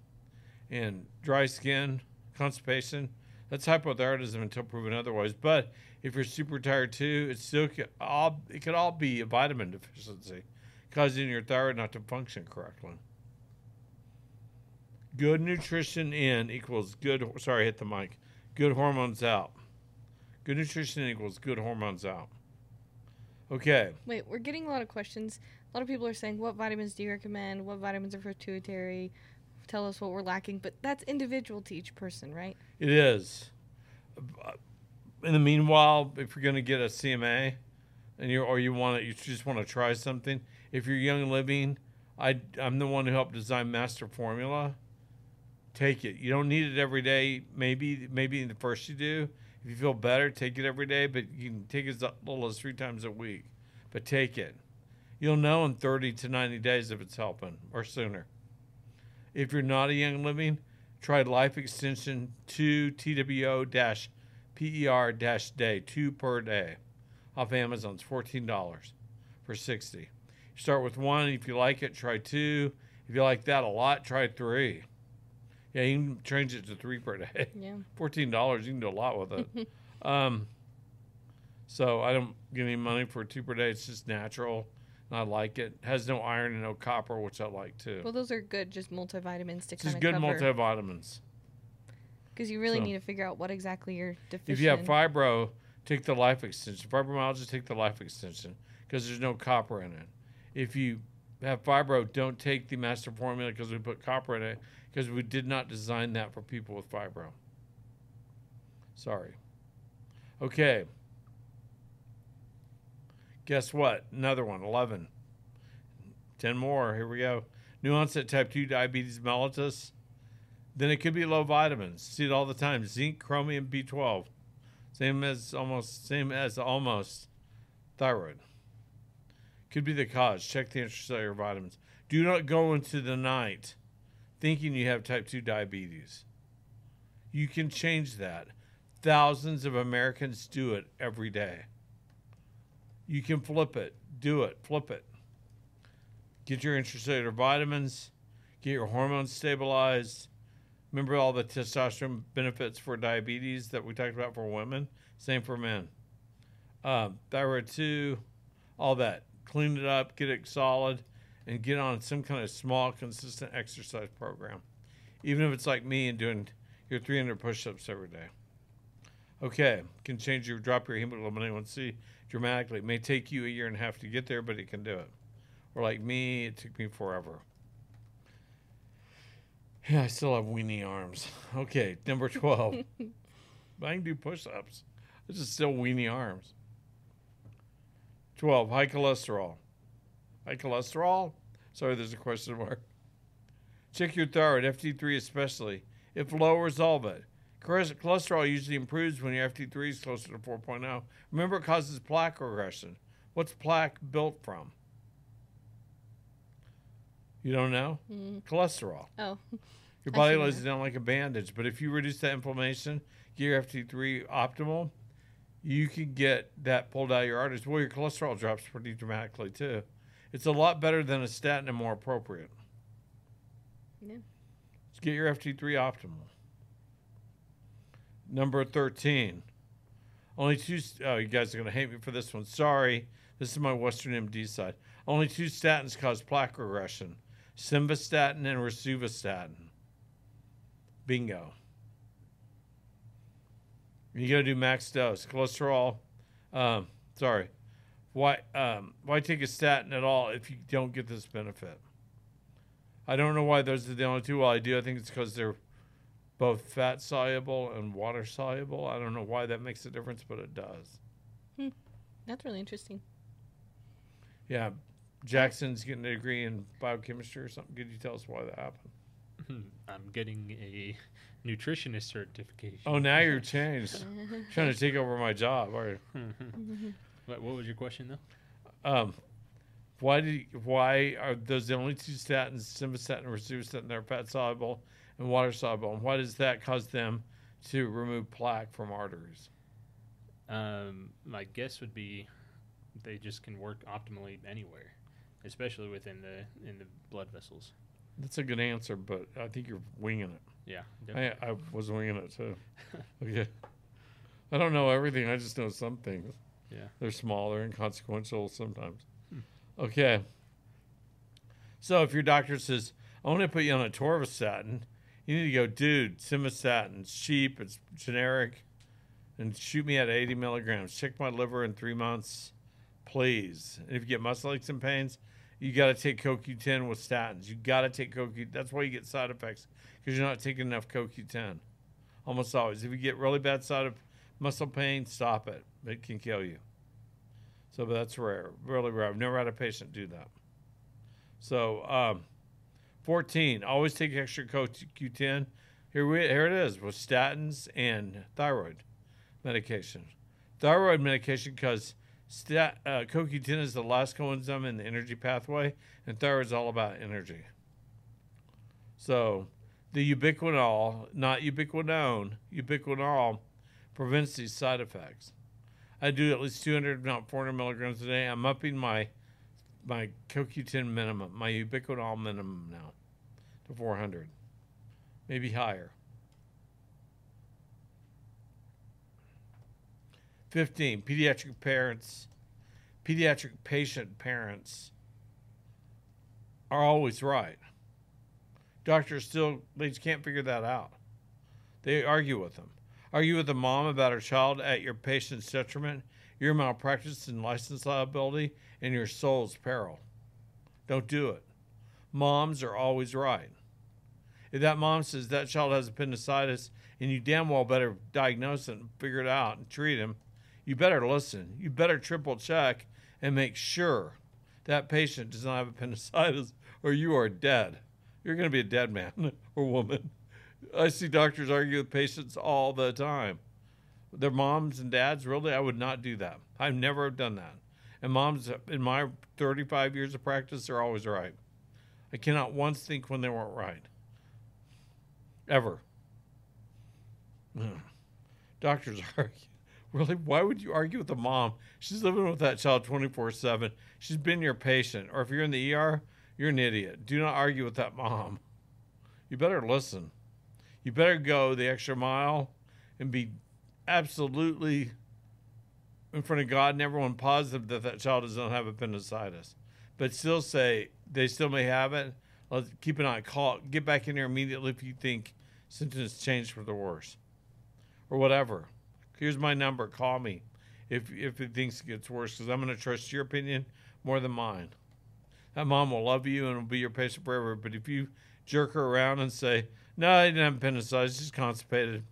Speaker 1: and dry skin, constipation. That's hypothyroidism until proven otherwise. But if you're super tired too, it still it could all be a vitamin deficiency, causing your thyroid not to function correctly. Good nutrition in equals good. Sorry, hit the mic. Good hormones out. Good nutrition equals good hormones out. Okay.
Speaker 3: Wait, we're getting a lot of questions. A lot of people are saying, "What vitamins do you recommend? What vitamins are pituitary? Tell us what we're lacking." But that's individual to each person, right?
Speaker 1: It is. In the meanwhile, if you're going to get a CMA, and you or you want to, you just want to try something. If you're young living, I I'm the one who helped design Master Formula. Take it. You don't need it every day. Maybe maybe the first you do. If you feel better, take it every day. But you can take as little as three times a week. But take it. You'll know in 30 to 90 days if it's helping or sooner. If you're not a young living, try Life Extension 2 TWO PER day, two per day, off Amazon's $14 for 60 Start with one. If you like it, try two. If you like that a lot, try three. Yeah, you can change it to three per day.
Speaker 3: Yeah. (laughs)
Speaker 1: Fourteen dollars, you can do a lot with it. (laughs) um, so I don't get any money for two per day. It's just natural, and I like it. Has no iron and no copper, which I like too.
Speaker 3: Well, those are good, just multivitamins to kind
Speaker 1: just good
Speaker 3: cover.
Speaker 1: multivitamins.
Speaker 3: Because you really
Speaker 1: So-
Speaker 3: need to figure out what exactly you're deficient.
Speaker 1: If you have fibro, take the life extension. Fibromyalgia, take the life extension because there's no copper in it. If you have fibro, don't take the master formula because we put copper in it because we did not design that for people with fibro. Sorry. Okay. Guess what? Another one, 11. 10 more. Here we go. New onset type 2 diabetes mellitus. Then it could be low vitamins. See it all the time. Zinc, chromium, B12. Same as almost same as almost thyroid. Could be the cause. Check the intracellular vitamins. Do not go into the night thinking you have type 2 diabetes. You can change that. Thousands of Americans do it every day. You can flip it. Do it. Flip it. Get your intracellular vitamins. Get your hormones stabilized. Remember all the testosterone benefits for diabetes that we talked about for women? Same for men. Um, thyroid 2, all that. Clean it up, get it solid, and get on some kind of small, consistent exercise program. Even if it's like me and doing your 300 push ups every day. Okay, can change your drop your hemoglobin A1C dramatically. It may take you a year and a half to get there, but it can do it. Or like me, it took me forever. Yeah, I still have weenie arms. Okay, number 12. (laughs) but I can do push ups. This is still weenie arms. 12. High cholesterol. High cholesterol? Sorry, there's a question mark. Check your thyroid, FT3 especially. If low, resolve it. Cholesterol usually improves when your FT3 is closer to 4.0. Remember, it causes plaque regression. What's plaque built from? You don't know?
Speaker 3: Mm.
Speaker 1: Cholesterol.
Speaker 3: Oh,
Speaker 1: Your body lays it down like a bandage. But if you reduce that inflammation, get your FT3 optimal, you can get that pulled out of your arteries. Well, your cholesterol drops pretty dramatically too. It's a lot better than a statin and more appropriate.
Speaker 3: Yeah.
Speaker 1: Let's get your FT3 optimal. Number 13. Only two. Oh, you guys are going to hate me for this one. Sorry. This is my Western MD side. Only two statins cause plaque regression simvastatin and rosuvastatin. Bingo. You got to do max dose. Cholesterol. Um, sorry. Why, um, why take a statin at all if you don't get this benefit? I don't know why those are the only two. Well, I do. I think it's because they're both fat soluble and water soluble. I don't know why that makes a difference, but it does.
Speaker 3: that's really interesting.
Speaker 1: Yeah. Jackson's getting a degree in biochemistry or something. Could you tell us why that happened? (laughs)
Speaker 2: I'm getting a nutritionist certification.
Speaker 1: Oh, now you're (laughs) changed. (laughs) Trying to take over my job. Are you? (laughs)
Speaker 2: what, what was your question though?
Speaker 1: Um, why did you- why are those the only two statins, simvastatin and rosuvastatin, that are fat soluble and water soluble? And why does that cause them to remove plaque from arteries?
Speaker 2: Um, my guess would be they just can work optimally anywhere, especially within the in the blood vessels.
Speaker 1: That's a good answer, but I think you're winging it.
Speaker 2: Yeah.
Speaker 1: I, I was winging it too. okay. I don't know everything. I just know some things.
Speaker 2: Yeah.
Speaker 1: They're small. They're inconsequential sometimes. Hmm. Okay. So if your doctor says, I want to put you on atorvastatin, you need to go, dude, simvastatin's cheap. It's generic. And shoot me at 80 milligrams. Check my liver in three months, please. And if you get muscle aches and pains, you got to take CoQ10 with statins. You got to take CoQ. That's why you get side effects because you're not taking enough CoQ10. Almost always. If you get really bad side of muscle pain, stop it. It can kill you. So but that's rare, really rare. I've never had a patient do that. So, um, 14. Always take extra CoQ10. Here we here it is with statins and thyroid medication. Thyroid medication because stat, uh, CoQ10 is the last coenzyme in the energy pathway, and thyroid is all about energy. So, the ubiquinol, not ubiquinone, ubiquinol prevents these side effects. I do at least 200, not 400 milligrams a day. I'm upping my my CoQ10 minimum, my ubiquinol minimum now to 400, maybe higher. 15. Pediatric parents, pediatric patient parents are always right. Doctors still they just can't figure that out. They argue with them. Argue with the mom about her child at your patient's detriment, your malpractice and license liability, and your soul's peril. Don't do it. Moms are always right. If that mom says that child has appendicitis and you damn well better diagnose it and figure it out and treat him, you better listen. You better triple check and make sure that patient does not have appendicitis or you are dead. You're going to be a dead man (laughs) or woman. I see doctors argue with patients all the time. Their moms and dads, really, I would not do that. I've never done that. And moms, in my 35 years of practice, are always right. I cannot once think when they weren't right. Ever. Ugh. Doctors (laughs) argue. Really? Why would you argue with the mom? She's living with that child 24 7. She's been your patient. Or if you're in the ER, you're an idiot. Do not argue with that mom. You better listen. You better go the extra mile and be absolutely in front of God and everyone positive that that child does not have appendicitis, but still say they still may have it. Let's keep an eye. Call. Get back in there immediately if you think symptoms change for the worse, or whatever. Here's my number. Call me if if it thinks it gets worse because I'm going to trust your opinion more than mine. That mom will love you and will be your patient forever. But if you jerk her around and say, "No, I didn't have appendicitis, just constipated,"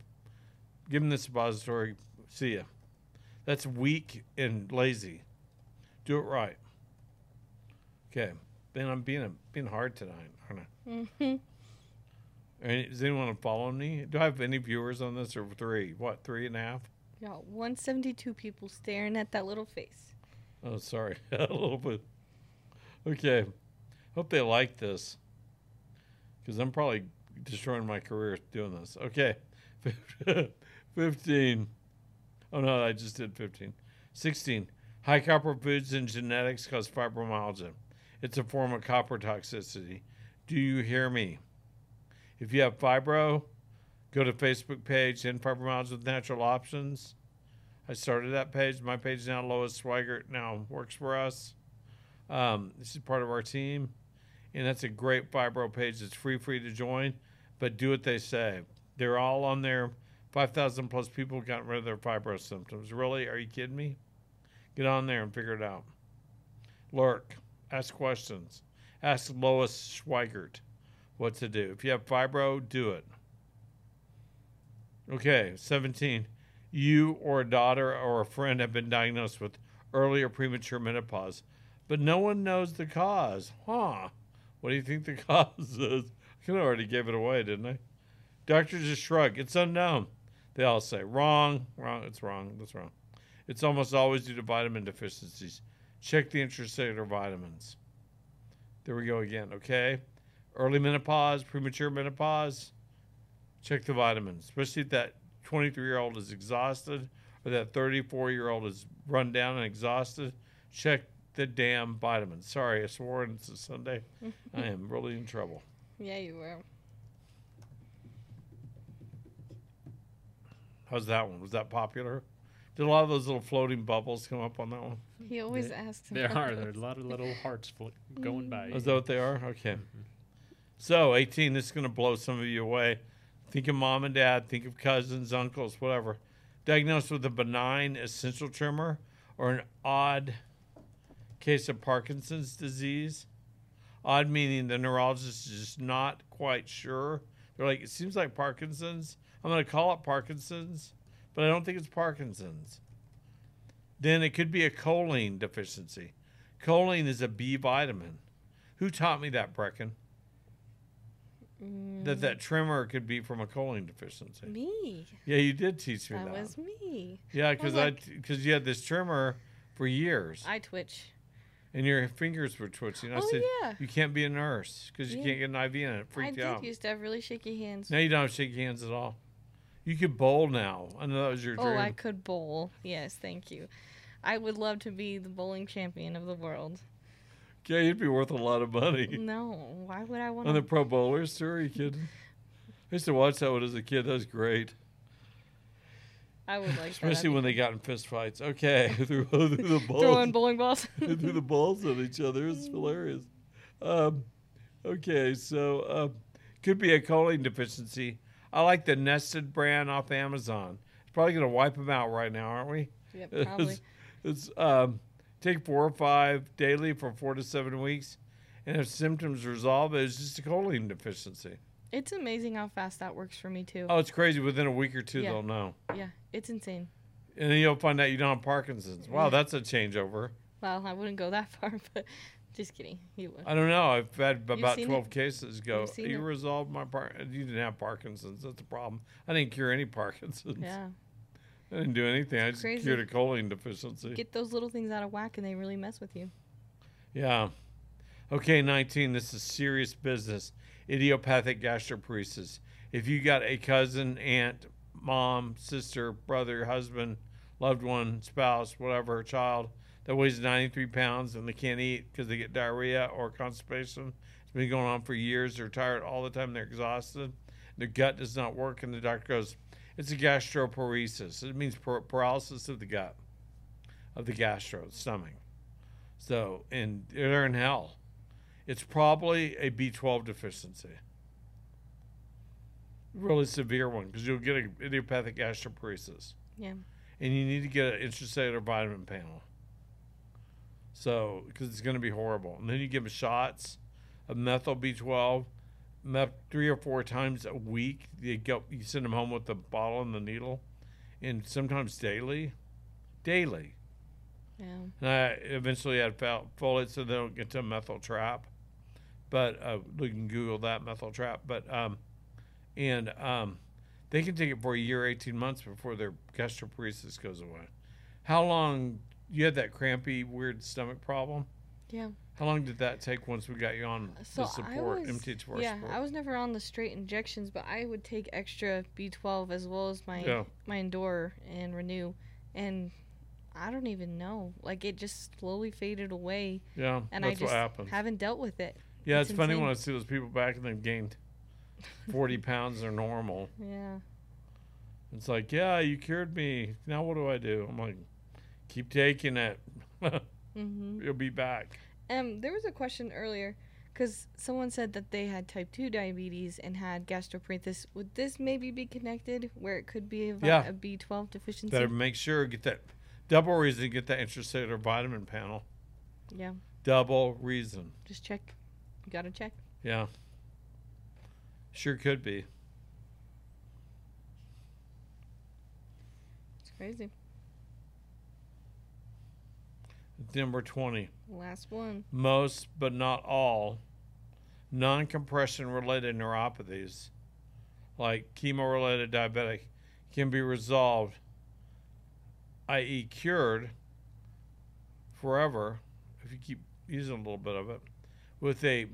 Speaker 1: give him the suppository. See ya. That's weak and lazy. Do it right. Okay. Then I'm being being hard tonight, aren't I?
Speaker 3: Mm-hmm.
Speaker 1: Does anyone want to follow me? Do I have any viewers on this or three? What, three and a half?
Speaker 3: Yeah, 172 people staring at that little face.
Speaker 1: Oh, sorry. (laughs) a little bit. Okay. Hope they like this. Because I'm probably destroying my career doing this. Okay. (laughs) 15. Oh, no, I just did 15. 16. High copper foods and genetics cause fibromyalgia. It's a form of copper toxicity. Do you hear me? If you have fibro, go to Facebook page and fibromyalgia with natural options. I started that page. My page now, Lois Swigert, now works for us. Um, this is part of our team, and that's a great fibro page. It's free, for you to join, but do what they say. They're all on there. Five thousand plus people got rid of their fibro symptoms. Really? Are you kidding me? Get on there and figure it out. Lurk. Ask questions. Ask Lois Schweigert what to do. If you have fibro, do it. Okay, 17. You or a daughter or a friend have been diagnosed with early or premature menopause, but no one knows the cause. Huh. What do you think the (laughs) cause is? I kind of already gave it away, didn't I? Doctors just shrug. It's unknown. They all say, wrong, wrong, it's wrong, that's wrong. It's almost always due to vitamin deficiencies. Check the intracellular vitamins. There we go again, okay? Early menopause, premature menopause, check the vitamins, especially if that 23 year old is exhausted or that 34 year old is run down and exhausted. Check the damn vitamins. Sorry, I swore and it's a Sunday. (laughs) I am really in trouble.
Speaker 3: Yeah, you were.
Speaker 1: How's that one? Was that popular? Did a lot of those little floating bubbles come up on that one?
Speaker 3: He always
Speaker 2: There-
Speaker 3: asks.
Speaker 2: There are.
Speaker 3: those.
Speaker 2: There's a lot of little (laughs) hearts fl- going by.
Speaker 1: Is that what they are? Okay. Mm-hmm. So, 18, this is going to blow some of you away. Think of mom and dad, think of cousins, uncles, whatever. Diagnosed with a benign essential tremor or an odd case of Parkinson's disease. Odd meaning the neurologist is just not quite sure. They're like, it seems like Parkinson's. I'm going to call it Parkinson's, but I don't think it's Parkinson's. Then it could be a choline deficiency. Choline is a B vitamin. Who taught me that, Brecken?
Speaker 3: Mm,
Speaker 1: That that tremor could be from a choline deficiency.
Speaker 3: me.
Speaker 1: Yeah, you did teach me
Speaker 3: That
Speaker 1: that.
Speaker 3: was me.
Speaker 1: yeah, because I
Speaker 3: like-
Speaker 1: because you had this tremor for years,
Speaker 3: I twitch.
Speaker 1: and your fingers were twitching. I
Speaker 3: oh
Speaker 1: said
Speaker 3: yeah.
Speaker 1: you can't be a nurse because you
Speaker 3: Yeah.
Speaker 1: can't get an IV in it. It
Speaker 3: I
Speaker 1: freaked
Speaker 3: did
Speaker 1: out.
Speaker 3: used to have really shaky hands.
Speaker 1: Now you don't shake hands at all. You could bowl now. I know that was your
Speaker 3: Oh,
Speaker 1: dream.
Speaker 3: Oh, I could bowl. Yes, thank you. I would love to be the bowling champion of the world.
Speaker 1: Yeah, you'd be worth a lot of money.
Speaker 3: No, why would I want to
Speaker 1: On the pro bowlers tour, are you kidding? I used to watch that one as a kid. That was great.
Speaker 3: I would like.
Speaker 1: Especially
Speaker 3: that.
Speaker 1: when they got in fist fights. Okay, (laughs) through, through the (laughs) balls.
Speaker 3: throwing bowling balls. (laughs)
Speaker 1: threw the balls at each other. It's hilarious. Um, okay, so uh, could be a choline deficiency. I like the Nested brand off Amazon. It's probably going to wipe them out right now, aren't we?
Speaker 3: yeah, probably.
Speaker 1: It's, it's um, take four or five daily for four to seven weeks, and if symptoms resolve, it's just a choline deficiency.
Speaker 3: It's amazing how fast that works for me too.
Speaker 1: Oh, it's crazy. Within a week or two,
Speaker 3: Yeah.
Speaker 1: they'll know,
Speaker 3: Yeah, it's insane.
Speaker 1: and then you'll find out you don't have Parkinson's. Wow, that's a changeover.
Speaker 3: Well, I wouldn't go that (laughs) far, but just kidding. You would.
Speaker 1: I don't know. I've had about
Speaker 3: seen it?
Speaker 1: 12 cases go. You
Speaker 3: it?
Speaker 1: resolved my par. You didn't have Parkinson's. That's the problem. I didn't cure any Parkinson's.
Speaker 3: Yeah.
Speaker 1: I didn't do anything. I just
Speaker 3: Crazy.
Speaker 1: cured a choline deficiency.
Speaker 3: Get those little things out of whack and they really mess with you.
Speaker 1: yeah. Okay, 19. This is serious business. Idiopathic gastroparesis. If you got a cousin, aunt, mom, sister, brother, husband, loved one, spouse, whatever, child that weighs 93 pounds and they can't eat because they get diarrhea or constipation, it's been going on for years. They're tired all the time. They're exhausted. Their gut does not work, and the doctor goes, "It's a gastroparesis. It means paralysis of the gut, of the gastro stomach." So, and they're in hell. It's probably a B12 deficiency. Really severe one because you'll get an idiopathic gastroparesis
Speaker 3: Yeah.
Speaker 1: and you need to get an intracellular vitamin panel. So, because it's going to be horrible, and then you give them shots of methyl B12, meth three or four times a week. You go, you send them home with the bottle and the needle, and sometimes daily, daily.
Speaker 3: Yeah.
Speaker 1: And I eventually had fol- folate so they don't get to a methyl trap. But uh, you can Google that methyl trap. But um, and um, they can take it for a year, eighteen months before their gastroparesis goes away. How long? You had that crampy, weird stomach problem.
Speaker 3: Yeah.
Speaker 1: How long did that take once we got you on
Speaker 3: So
Speaker 1: the support,
Speaker 3: was,
Speaker 1: MTHFR
Speaker 3: yeah,
Speaker 1: support?
Speaker 3: I was never on the straight injections, but I would take extra B12 as well as my
Speaker 1: Yeah.
Speaker 3: my Endure and Renew, and I don't even know. Like it just slowly faded away,
Speaker 1: yeah,
Speaker 3: and
Speaker 1: that's
Speaker 3: I just haven't dealt with it.
Speaker 1: yeah,
Speaker 3: it's
Speaker 1: it's, funny when I see those people back and they've gained 40 (laughs) pounds. They're normal.
Speaker 3: Yeah.
Speaker 1: It's like, yeah, you cured me. Now what do I do? I'm like, keep taking it. (laughs)
Speaker 3: Mhm.
Speaker 1: You'll be back.
Speaker 3: Um, there was a question earlier, because someone said that they had type two diabetes and had gastroparesis. Would this maybe be connected, where it could be a, vi-
Speaker 1: Yeah.
Speaker 3: a B12 deficiency?
Speaker 1: Better make sure get that double reason. Get that intracellular vitamin panel.
Speaker 3: Yeah.
Speaker 1: Double reason.
Speaker 3: Just check. You gotta check.
Speaker 1: Yeah. Sure could be.
Speaker 3: It's crazy.
Speaker 1: Number twenty.
Speaker 3: Last one.
Speaker 1: Most, but not all, non-compression related neuropathies, like chemo-related diabetic, can be resolved, i.e., cured forever, if you keep using a little bit of it, with a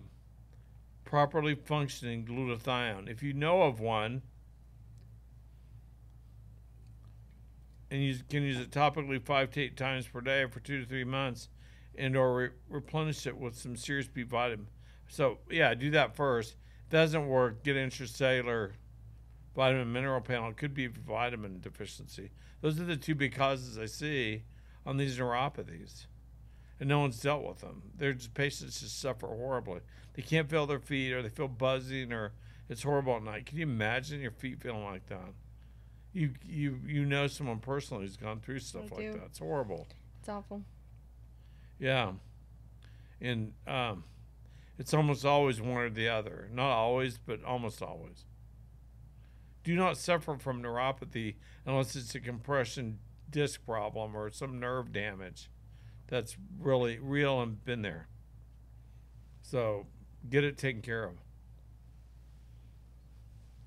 Speaker 1: properly functioning glutathione. If you know of one, and you can use it topically five to eight times per day for two to three months, and or re- replenish it with some serious B vitamin. So yeah, do that first. Doesn't work, get intracellular vitamin mineral panel. It could be vitamin deficiency. Those are the two big causes I see on these neuropathies. And no one's dealt with them. They're just patients just suffer horribly. They can't feel their feet or they feel buzzing or it's horrible at night. Can you imagine your feet feeling like that? You you you know someone personally who's gone through stuff
Speaker 3: I
Speaker 1: like
Speaker 3: do.
Speaker 1: that. It's horrible.
Speaker 3: It's awful.
Speaker 1: Yeah. And um, it's almost always one or the other. Not always, but almost always. Do not suffer from neuropathy unless it's a compression disc problem or some nerve damage that's really real and been there. So get it taken care of.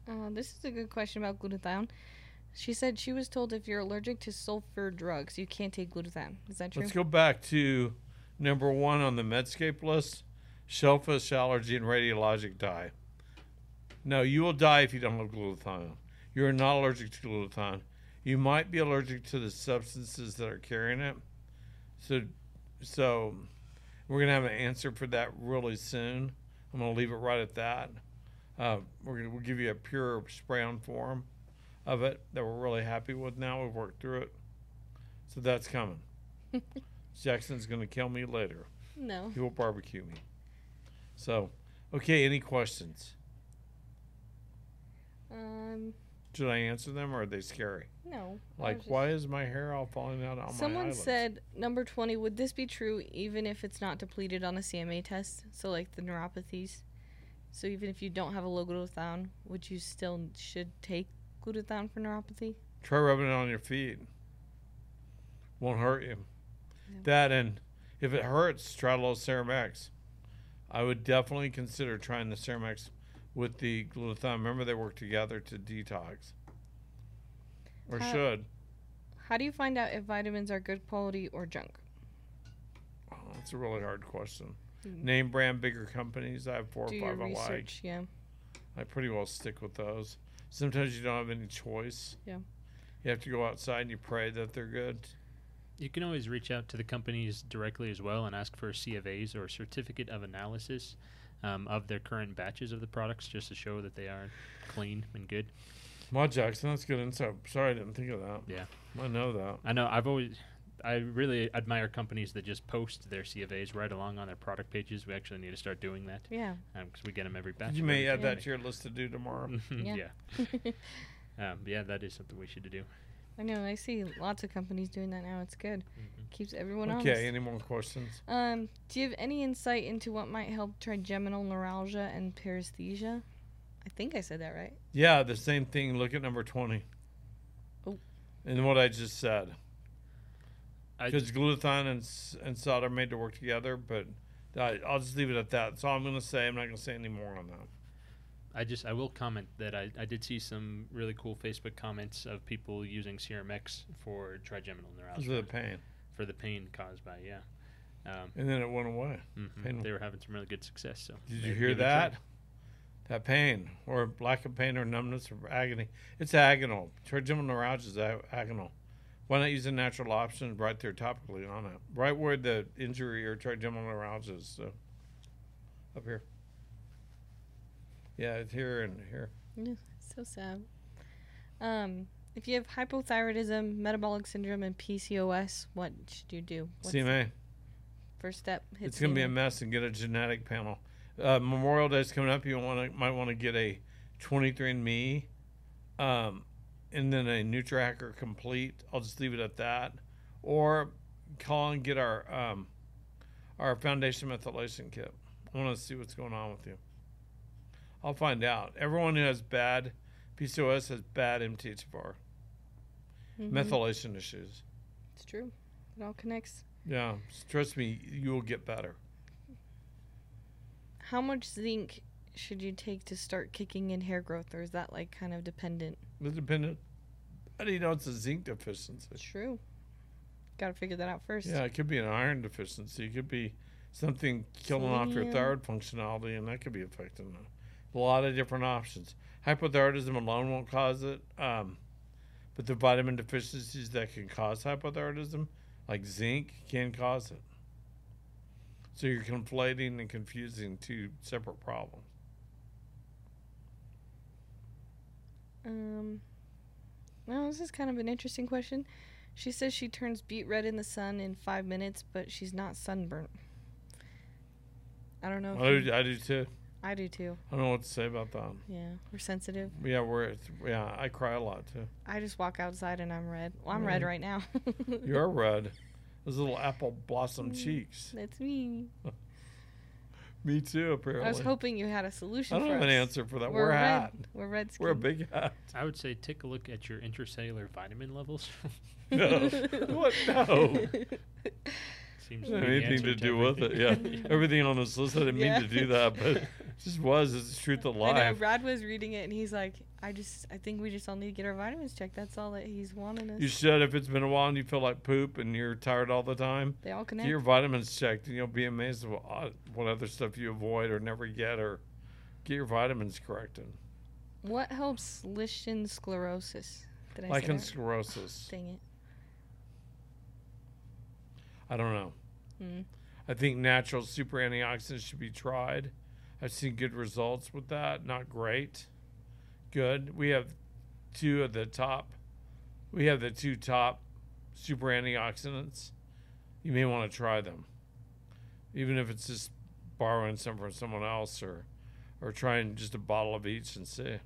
Speaker 3: Uh, this is a good question about glutathione. She said she was told if you're allergic to sulfur drugs, you can't take glutathione. Is that true?
Speaker 1: Let's go back to number one on the Medscape list shellfish allergy and radiologic dye. No, you will die if you don't have glutathione. You're not allergic to glutathione. You might be allergic to the substances that are carrying it. So, so we're gonna have an answer for that really soon. I'm gonna leave it right at that. Uh, we're gonna we'll give you a pure spray-on form of it that we're really happy with. Now we've worked through it, so that's coming. (laughs) Jackson's gonna kill me later.
Speaker 3: no.
Speaker 1: He will barbecue me. So, okay. Any questions?
Speaker 3: Um,
Speaker 1: Should I answer them, or are they scary?
Speaker 3: no.
Speaker 1: Like,
Speaker 3: just-
Speaker 1: why is my hair all falling out on my
Speaker 3: Someone said number 20, would this be true even if it's not depleted on a CMA test? So, like the neuropathies. So, even if you don't have a low glutathione, would you still should take glutathione for neuropathy?
Speaker 1: Try rubbing it on your feet. Won't hurt you.
Speaker 3: Yeah.
Speaker 1: That and if it hurts, try a little Ceramax. I would definitely consider trying the Ceramax with the glutathione. Remember, they work together to detox. Or
Speaker 3: How-
Speaker 1: should.
Speaker 3: How do you find out if vitamins are good quality or junk?
Speaker 1: Oh, that's a really hard question.
Speaker 3: Mm.
Speaker 1: Name brand bigger companies. I have four
Speaker 3: Do
Speaker 1: or
Speaker 3: your
Speaker 1: five I like.
Speaker 3: research, yeah.
Speaker 1: I pretty well stick with those. Sometimes you don't have any choice.
Speaker 3: Yeah.
Speaker 1: You have to go outside and you pray that they're good.
Speaker 2: You can always reach out to the companies directly as well and ask for a CFAs or a certificate of analysis um, of their current batches of the products just to show that they are clean and good.
Speaker 1: Well, Jackson, that's good insight. Sorry, I didn't think of that.
Speaker 2: Yeah.
Speaker 1: I know that.
Speaker 2: I know I've always, I really admire companies that just post their CFAs right along on their product pages. We actually need to start doing that
Speaker 3: Yeah.
Speaker 2: because we get them every batch.
Speaker 1: You may add that to your list to do tomorrow. (laughs)
Speaker 2: yeah.
Speaker 3: Yeah.
Speaker 2: yeah. (laughs) Um, yeah, that is something we should do.
Speaker 3: I know. I see lots of companies doing that now. It's good. Keeps everyone honest.
Speaker 1: okay, any more questions?
Speaker 3: Um, do you have any insight into what might help trigeminal neuralgia and paresthesia? I think I said that right.
Speaker 1: Yeah, the same thing. Look at number 20.
Speaker 3: Oh.
Speaker 1: And what I just said. Because glutathione and, and salt are made to work together, but I, I'll just leave it at that. That's all I'm going to say. I'm not going to say any more on that.
Speaker 2: I just I will comment that I, I did see some really cool Facebook comments of people using Serum X for trigeminal neuralgia
Speaker 1: of the pain.
Speaker 2: for the pain caused by yeah. Um,
Speaker 1: And then it went away.
Speaker 2: mhm, They were having some really good success. So
Speaker 1: Did you hear that? That pain, or lack of pain, or numbness, or agony. It's agonal. Trigeminal neuralgia is agonal. Why not use a natural option right there topically on it? Right where the injury or trigeminal neuralgia is. So, up here. Yeah, it's here and here.
Speaker 3: Yeah, so sad. Um, if you have hypothyroidism, metabolic syndrome, and PCOS, what should you do? What's the
Speaker 1: CMA.
Speaker 3: first step? Hit
Speaker 1: It's going to be a mess and get a genetic panel. Uh, Memorial Day's coming up. You want to might want to get a 23andMe, um, and then a NutraHacker Complete. I'll just leave it at that, or call and get our um, our foundation methylation kit. I want to see what's going on with you. I'll find out. Everyone who has bad PCOS has bad MTHFR,
Speaker 3: Mhm.
Speaker 1: methylation issues.
Speaker 3: It's true. It all connects.
Speaker 1: Yeah, trust me, you will get better.
Speaker 3: How much zinc should you take to start kicking in hair growth, or is that like kind of dependent?
Speaker 1: The dependent. How do you know it's a zinc deficiency?
Speaker 3: True. Got to figure that out first.
Speaker 1: Yeah, it could be an iron deficiency. It could be something killing off your thyroid functionality, and that could be affecting it. A lot of different options. Hypothyroidism alone won't cause it, um, but the vitamin deficiencies that can cause hypothyroidism, like zinc, can cause it. So you're conflating and confusing two separate problems.
Speaker 3: Um, well, this is kind of an interesting question. She says she turns beet red in the sun in five minutes, but she's not sunburnt. I don't know. If
Speaker 1: I
Speaker 3: you-
Speaker 1: do, I do too.
Speaker 3: I do too.
Speaker 1: I don't know what to say about that.
Speaker 3: Yeah, we're sensitive.
Speaker 1: Yeah, we're yeah. I cry a lot too.
Speaker 3: I just walk outside and I'm red. Well, I'm red right now.
Speaker 1: You're (laughs) red. Those little apple blossom cheeks.
Speaker 3: That's me. (laughs)
Speaker 1: Me too. Apparently.
Speaker 3: I was hoping you had a solution
Speaker 1: I don't
Speaker 3: for
Speaker 1: have
Speaker 3: us.
Speaker 1: an answer for that.
Speaker 3: We're,
Speaker 1: We're, a
Speaker 3: red.
Speaker 1: hat.
Speaker 3: We're red skin.
Speaker 1: We're a big hat.
Speaker 2: I would say take a look at your intracellular vitamin levels. (laughs)
Speaker 1: No. (laughs) what? No.
Speaker 2: Seems
Speaker 1: Doesn't
Speaker 2: to
Speaker 1: have anything to
Speaker 2: answer
Speaker 1: do with it. Yeah. (laughs)
Speaker 2: everything.
Speaker 1: Everything on this list, I didn't
Speaker 3: Yeah.
Speaker 1: mean to do that, but it just was. It's the truth of
Speaker 3: I know.
Speaker 1: life.
Speaker 3: Brad was reading it and he's like, I just, I think we just all need to get our vitamins checked. That's all that he's wanting us.
Speaker 1: You should, if it's been a while and you feel like poop and you're tired all the time,
Speaker 3: they all connect.
Speaker 1: get your vitamins checked and you'll be amazed at what, what other stuff you avoid or never get or get your vitamins corrected.
Speaker 3: What helps lichen sclerosis? Did I
Speaker 1: Lichen sclerosis. (sighs)
Speaker 3: Dang it.
Speaker 1: I don't know.
Speaker 3: Mm.
Speaker 1: I think natural super antioxidants should be tried. I've seen good results with that. Not great. Good. We have two of the top. We have the two top super antioxidants. You may want to try them, even if it's just borrowing some from someone else or, or trying just a bottle of each and see.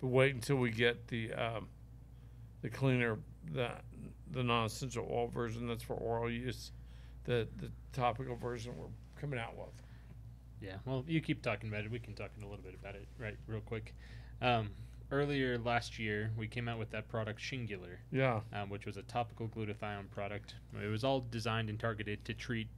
Speaker 1: But wait until we get the um, the cleaner the the non-essential oil version that's for oral use the the topical version we're coming out with
Speaker 2: Yeah, well, you keep talking about it. We can talk a little bit about it, right, real quick. Um, earlier last year, we came out with that product Shingular,
Speaker 1: yeah
Speaker 2: um, which was a topical glutathione product. It was all designed and targeted to treat,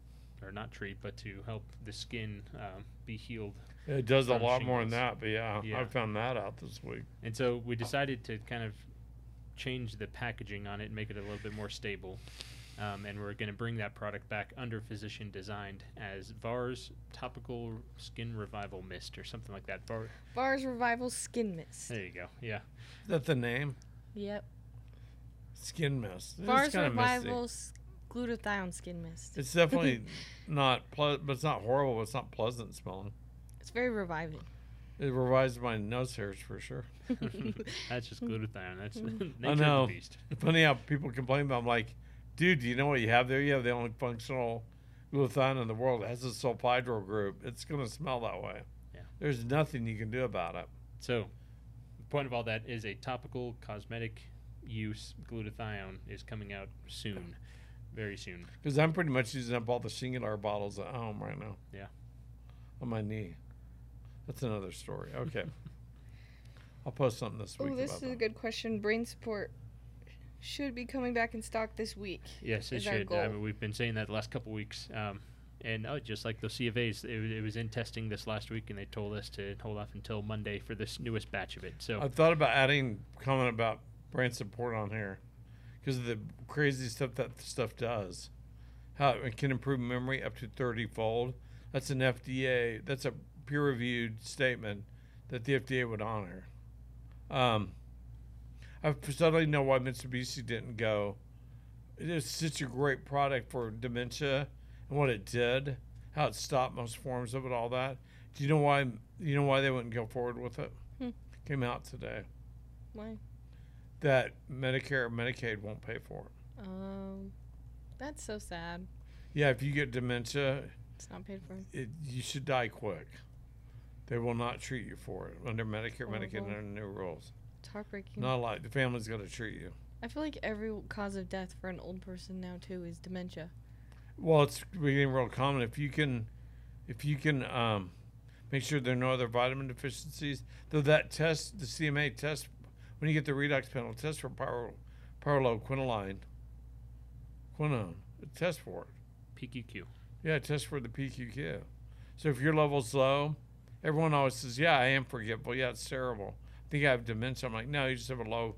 Speaker 2: or not treat, but to help the skin um, be healed.
Speaker 1: it does a lot more than that but yeah,
Speaker 2: Yeah.
Speaker 1: i found that out this week
Speaker 2: And so we decided to kind of change the packaging on it and make it a little bit more stable. Um, and we're going to bring that product back under physician designed as Vars topical skin revival mist or something like that. VAR,
Speaker 3: Vars Revival Skin Mist.
Speaker 2: there you go. Yeah.
Speaker 1: is that the name
Speaker 3: Yep.
Speaker 1: skin mist Vars
Speaker 3: Vars
Speaker 1: kind of misty
Speaker 3: Revival s- Glutathione Skin Mist.
Speaker 1: it's definitely (laughs) not ple- but it's not horrible but it's not pleasant smelling
Speaker 3: It's very reviving.
Speaker 1: it revives my nose hairs for sure (laughs)
Speaker 2: That's just glutathione. That's (laughs) nature of
Speaker 1: know.
Speaker 2: the beast.
Speaker 1: funny how people complain about i'm like dude do you know what you have there you have the only functional glutathione in the world it has a sulfhydryl group it's going to smell that way
Speaker 2: Yeah.
Speaker 1: there's nothing you can do about it
Speaker 2: So, the point of all that is a topical cosmetic use glutathione is coming out soon, very soon.
Speaker 1: Because I'm pretty much using up all the singular bottles at home right now.
Speaker 2: Yeah.
Speaker 1: On my knee. That's another story. Okay. (laughs) I'll post something this week.
Speaker 3: Oh, this
Speaker 1: about
Speaker 3: is a good question. Brain support should be coming back in stock this week.
Speaker 2: Yes, it
Speaker 3: Is our
Speaker 2: should. I mean, we've been saying that the last couple weeks. Um, and oh, just like those C of A's, it, it was in testing this last week, and they told us to hold off until Monday for this newest batch of it. So,
Speaker 1: I thought about adding comment about brain support on here because of the crazy stuff that stuff does. How it can improve memory up to 30 fold. That's an FDA, that's a peer reviewed statement that the FDA would honor. Um, I suddenly know why Mitsubishi didn't go. It is such a great product for dementia and what it did, how it stopped most forms of it, all that. Do you know why? You know why they wouldn't go forward with it?
Speaker 3: Hmm.
Speaker 1: Came out today
Speaker 3: Why?
Speaker 1: that Medicare or Medicaid won't pay for it.
Speaker 3: Um, that's so sad.
Speaker 1: Yeah, if you get dementia,
Speaker 3: It's not paid for.
Speaker 1: it, you should die quick. They will not treat you for it under Medicare, Medicaid,
Speaker 3: Horrible.
Speaker 1: and under new rules.
Speaker 3: It's heartbreaking.
Speaker 1: Not like the family's got to treat you.
Speaker 3: I feel like every cause of death for an old person now too is dementia.
Speaker 1: Well, it's becoming real common. If you can, if you can um, make sure there are no other vitamin deficiencies, though that test, the CMA test, when you get the redox panel, test for pyro, pyrroloquinoline, quinone, it test for it.
Speaker 2: PQQ.
Speaker 1: Yeah, test for the PQQ. So if your level's low, everyone always says, "Yeah, I am forgetful. Yeah, it's terrible. Think I have dementia." I'm like, "No, you just have a low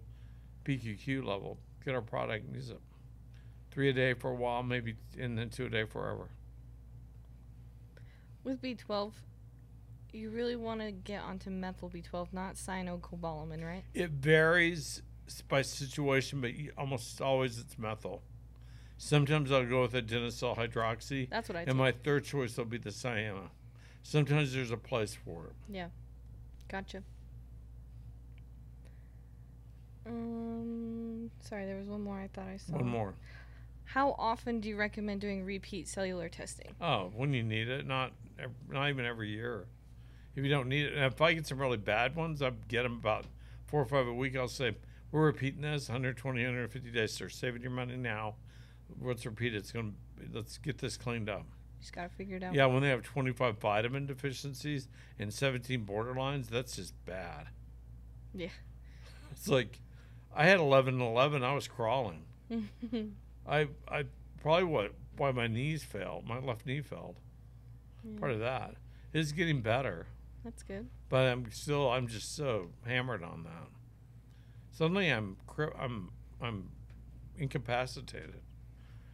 Speaker 1: PQQ level. Get our product and use it. Three a day for a while, maybe, and then two a day forever."
Speaker 3: With B12, you really want to get onto methyl B12, not cyanocobalamin, right?
Speaker 1: It varies by situation, but almost always it's methyl. Sometimes I'll go with adenosyl hydroxy,
Speaker 3: That's what I
Speaker 1: and
Speaker 3: take.
Speaker 1: my third choice will be the Cyama. Sometimes there's a place for it.
Speaker 3: yeah. Gotcha. Um, sorry, there was one more I thought I saw.
Speaker 1: One more.
Speaker 3: How often do you recommend doing repeat cellular testing?
Speaker 1: Oh, when you need it, not not even every year. If you don't need it, and if I get some really bad ones, I get them about four or five a week. I'll say we're repeating this 120, 150 days. They're saving your money now. Let's repeat it. It's gonna. Let's get this cleaned up.
Speaker 3: You just gotta figure it out.
Speaker 1: Yeah, when they have 25 vitamin deficiencies and 17 borderlines, that's just bad.
Speaker 3: Yeah.
Speaker 1: It's like I had 11 and 11. I was crawling. (laughs) I I probably what why my knees failed. My left knee failed. Part of that. It's getting better,
Speaker 3: That's good.
Speaker 1: but I'm still I'm just so hammered on that. Suddenly I'm I'm I'm incapacitated.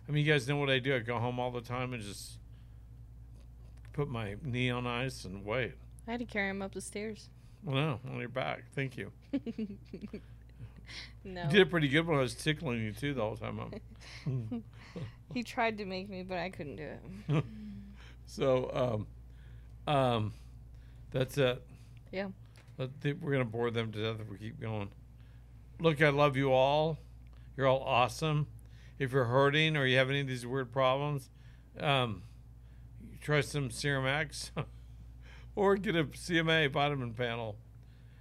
Speaker 1: I mean, you guys know what I do. I go home all the time and just put my knee on ice and wait.
Speaker 3: I had to carry him up the stairs.
Speaker 1: Well, no, on your back. Thank you. (laughs)
Speaker 3: No.
Speaker 1: You did pretty good when I was tickling you too the whole time. I'm, (laughs)
Speaker 3: He tried to make me, but I couldn't do it. (laughs)
Speaker 1: so, um, um, that's it.
Speaker 3: Yeah.
Speaker 1: I think we're gonna bore them to death if we keep going. Look, I love you all. You're all awesome. If you're hurting or you have any of these weird problems, um, try some Serum X (laughs) or get a CMA vitamin panel.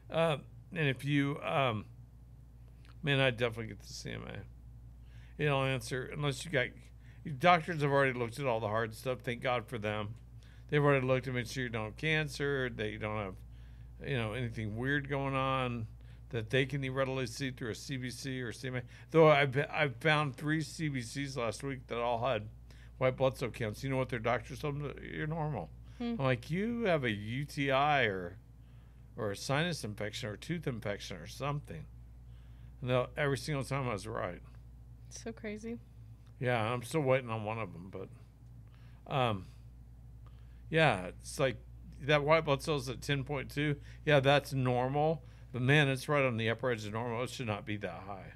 Speaker 1: Uh, and if you, um, man, I'd definitely get the CMA. It'll answer unless you got. Doctors have already looked at all the hard stuff. Thank God for them. They've already looked to make sure you don't have cancer. That you don't have you know anything weird going on that they can readily see through a CBC or CMA. Though I've I've found three CBCs last week that all had white blood cell counts. You know what their doctors told them? You're normal.
Speaker 3: Hmm.
Speaker 1: I'm like you have a UTI or or a sinus infection or tooth infection or something. They'll- every single time I was right.
Speaker 3: So crazy.
Speaker 1: Yeah, I'm still waiting on one of them, but um, yeah, it's like that white blood cells at 10.2. Yeah, that's normal, but man, it's right on the upper edge of normal. It should not be that high,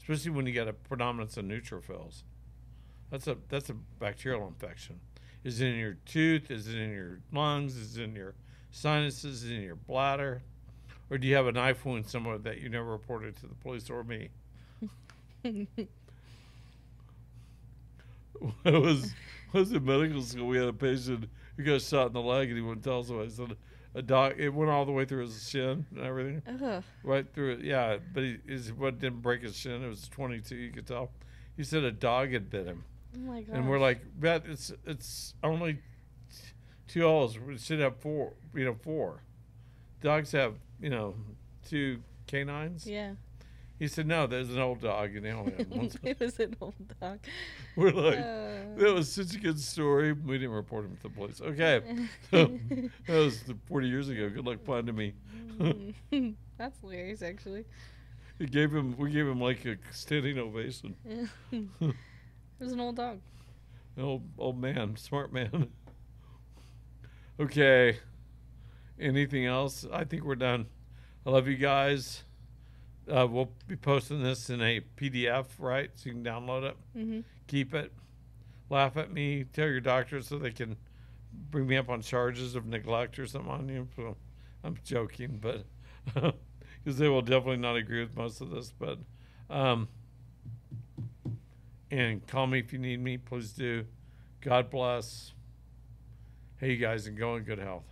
Speaker 1: especially when you get a predominance of neutrophils. That's a that's a bacterial infection. Is it in your tooth? Is it in your lungs? Is it in your sinuses? Is it in your bladder? Or do you have a knife wound somewhere that you never reported to the police or me? (laughs) When I was I was in medical school, we had a patient who got shot in the leg, and he wouldn't tell us why. He said a dog. It went all the way through his shin and everything,
Speaker 3: Ugh.
Speaker 1: right through it. Yeah, but he his what didn't break his shin. It was 22. You could tell. He said a dog had bit him,
Speaker 3: Oh my god.
Speaker 1: and we're like, "Bet it's it's only two holes. We should have four. You know, four. Dogs have you know two canines."
Speaker 3: Yeah.
Speaker 1: He said, "No, there's an old dog, and they only have one." (laughs)
Speaker 3: it was an old dog. (laughs)
Speaker 1: We're like,
Speaker 3: Uh.
Speaker 1: that was such a good story. We didn't report him to the police. Okay, (laughs) so that was 40 years ago. Good luck finding me.
Speaker 3: That's hilarious, actually.
Speaker 1: We gave him, we gave him like a standing ovation.
Speaker 3: it was an old dog.
Speaker 1: An old old man, smart man. okay. Anything else? I think we're done. I love you guys. Uh, we'll be posting this in a PDF, right? So you can download it.
Speaker 3: Mm-hmm.
Speaker 1: keep it. Laugh at me. Tell your doctor so they can bring me up on charges of neglect or something on you. So I'm joking, but (laughs) because they will definitely not agree with most of this. But um, and call me if you need me. Please do. God bless. Hey, you guys, and go in good health.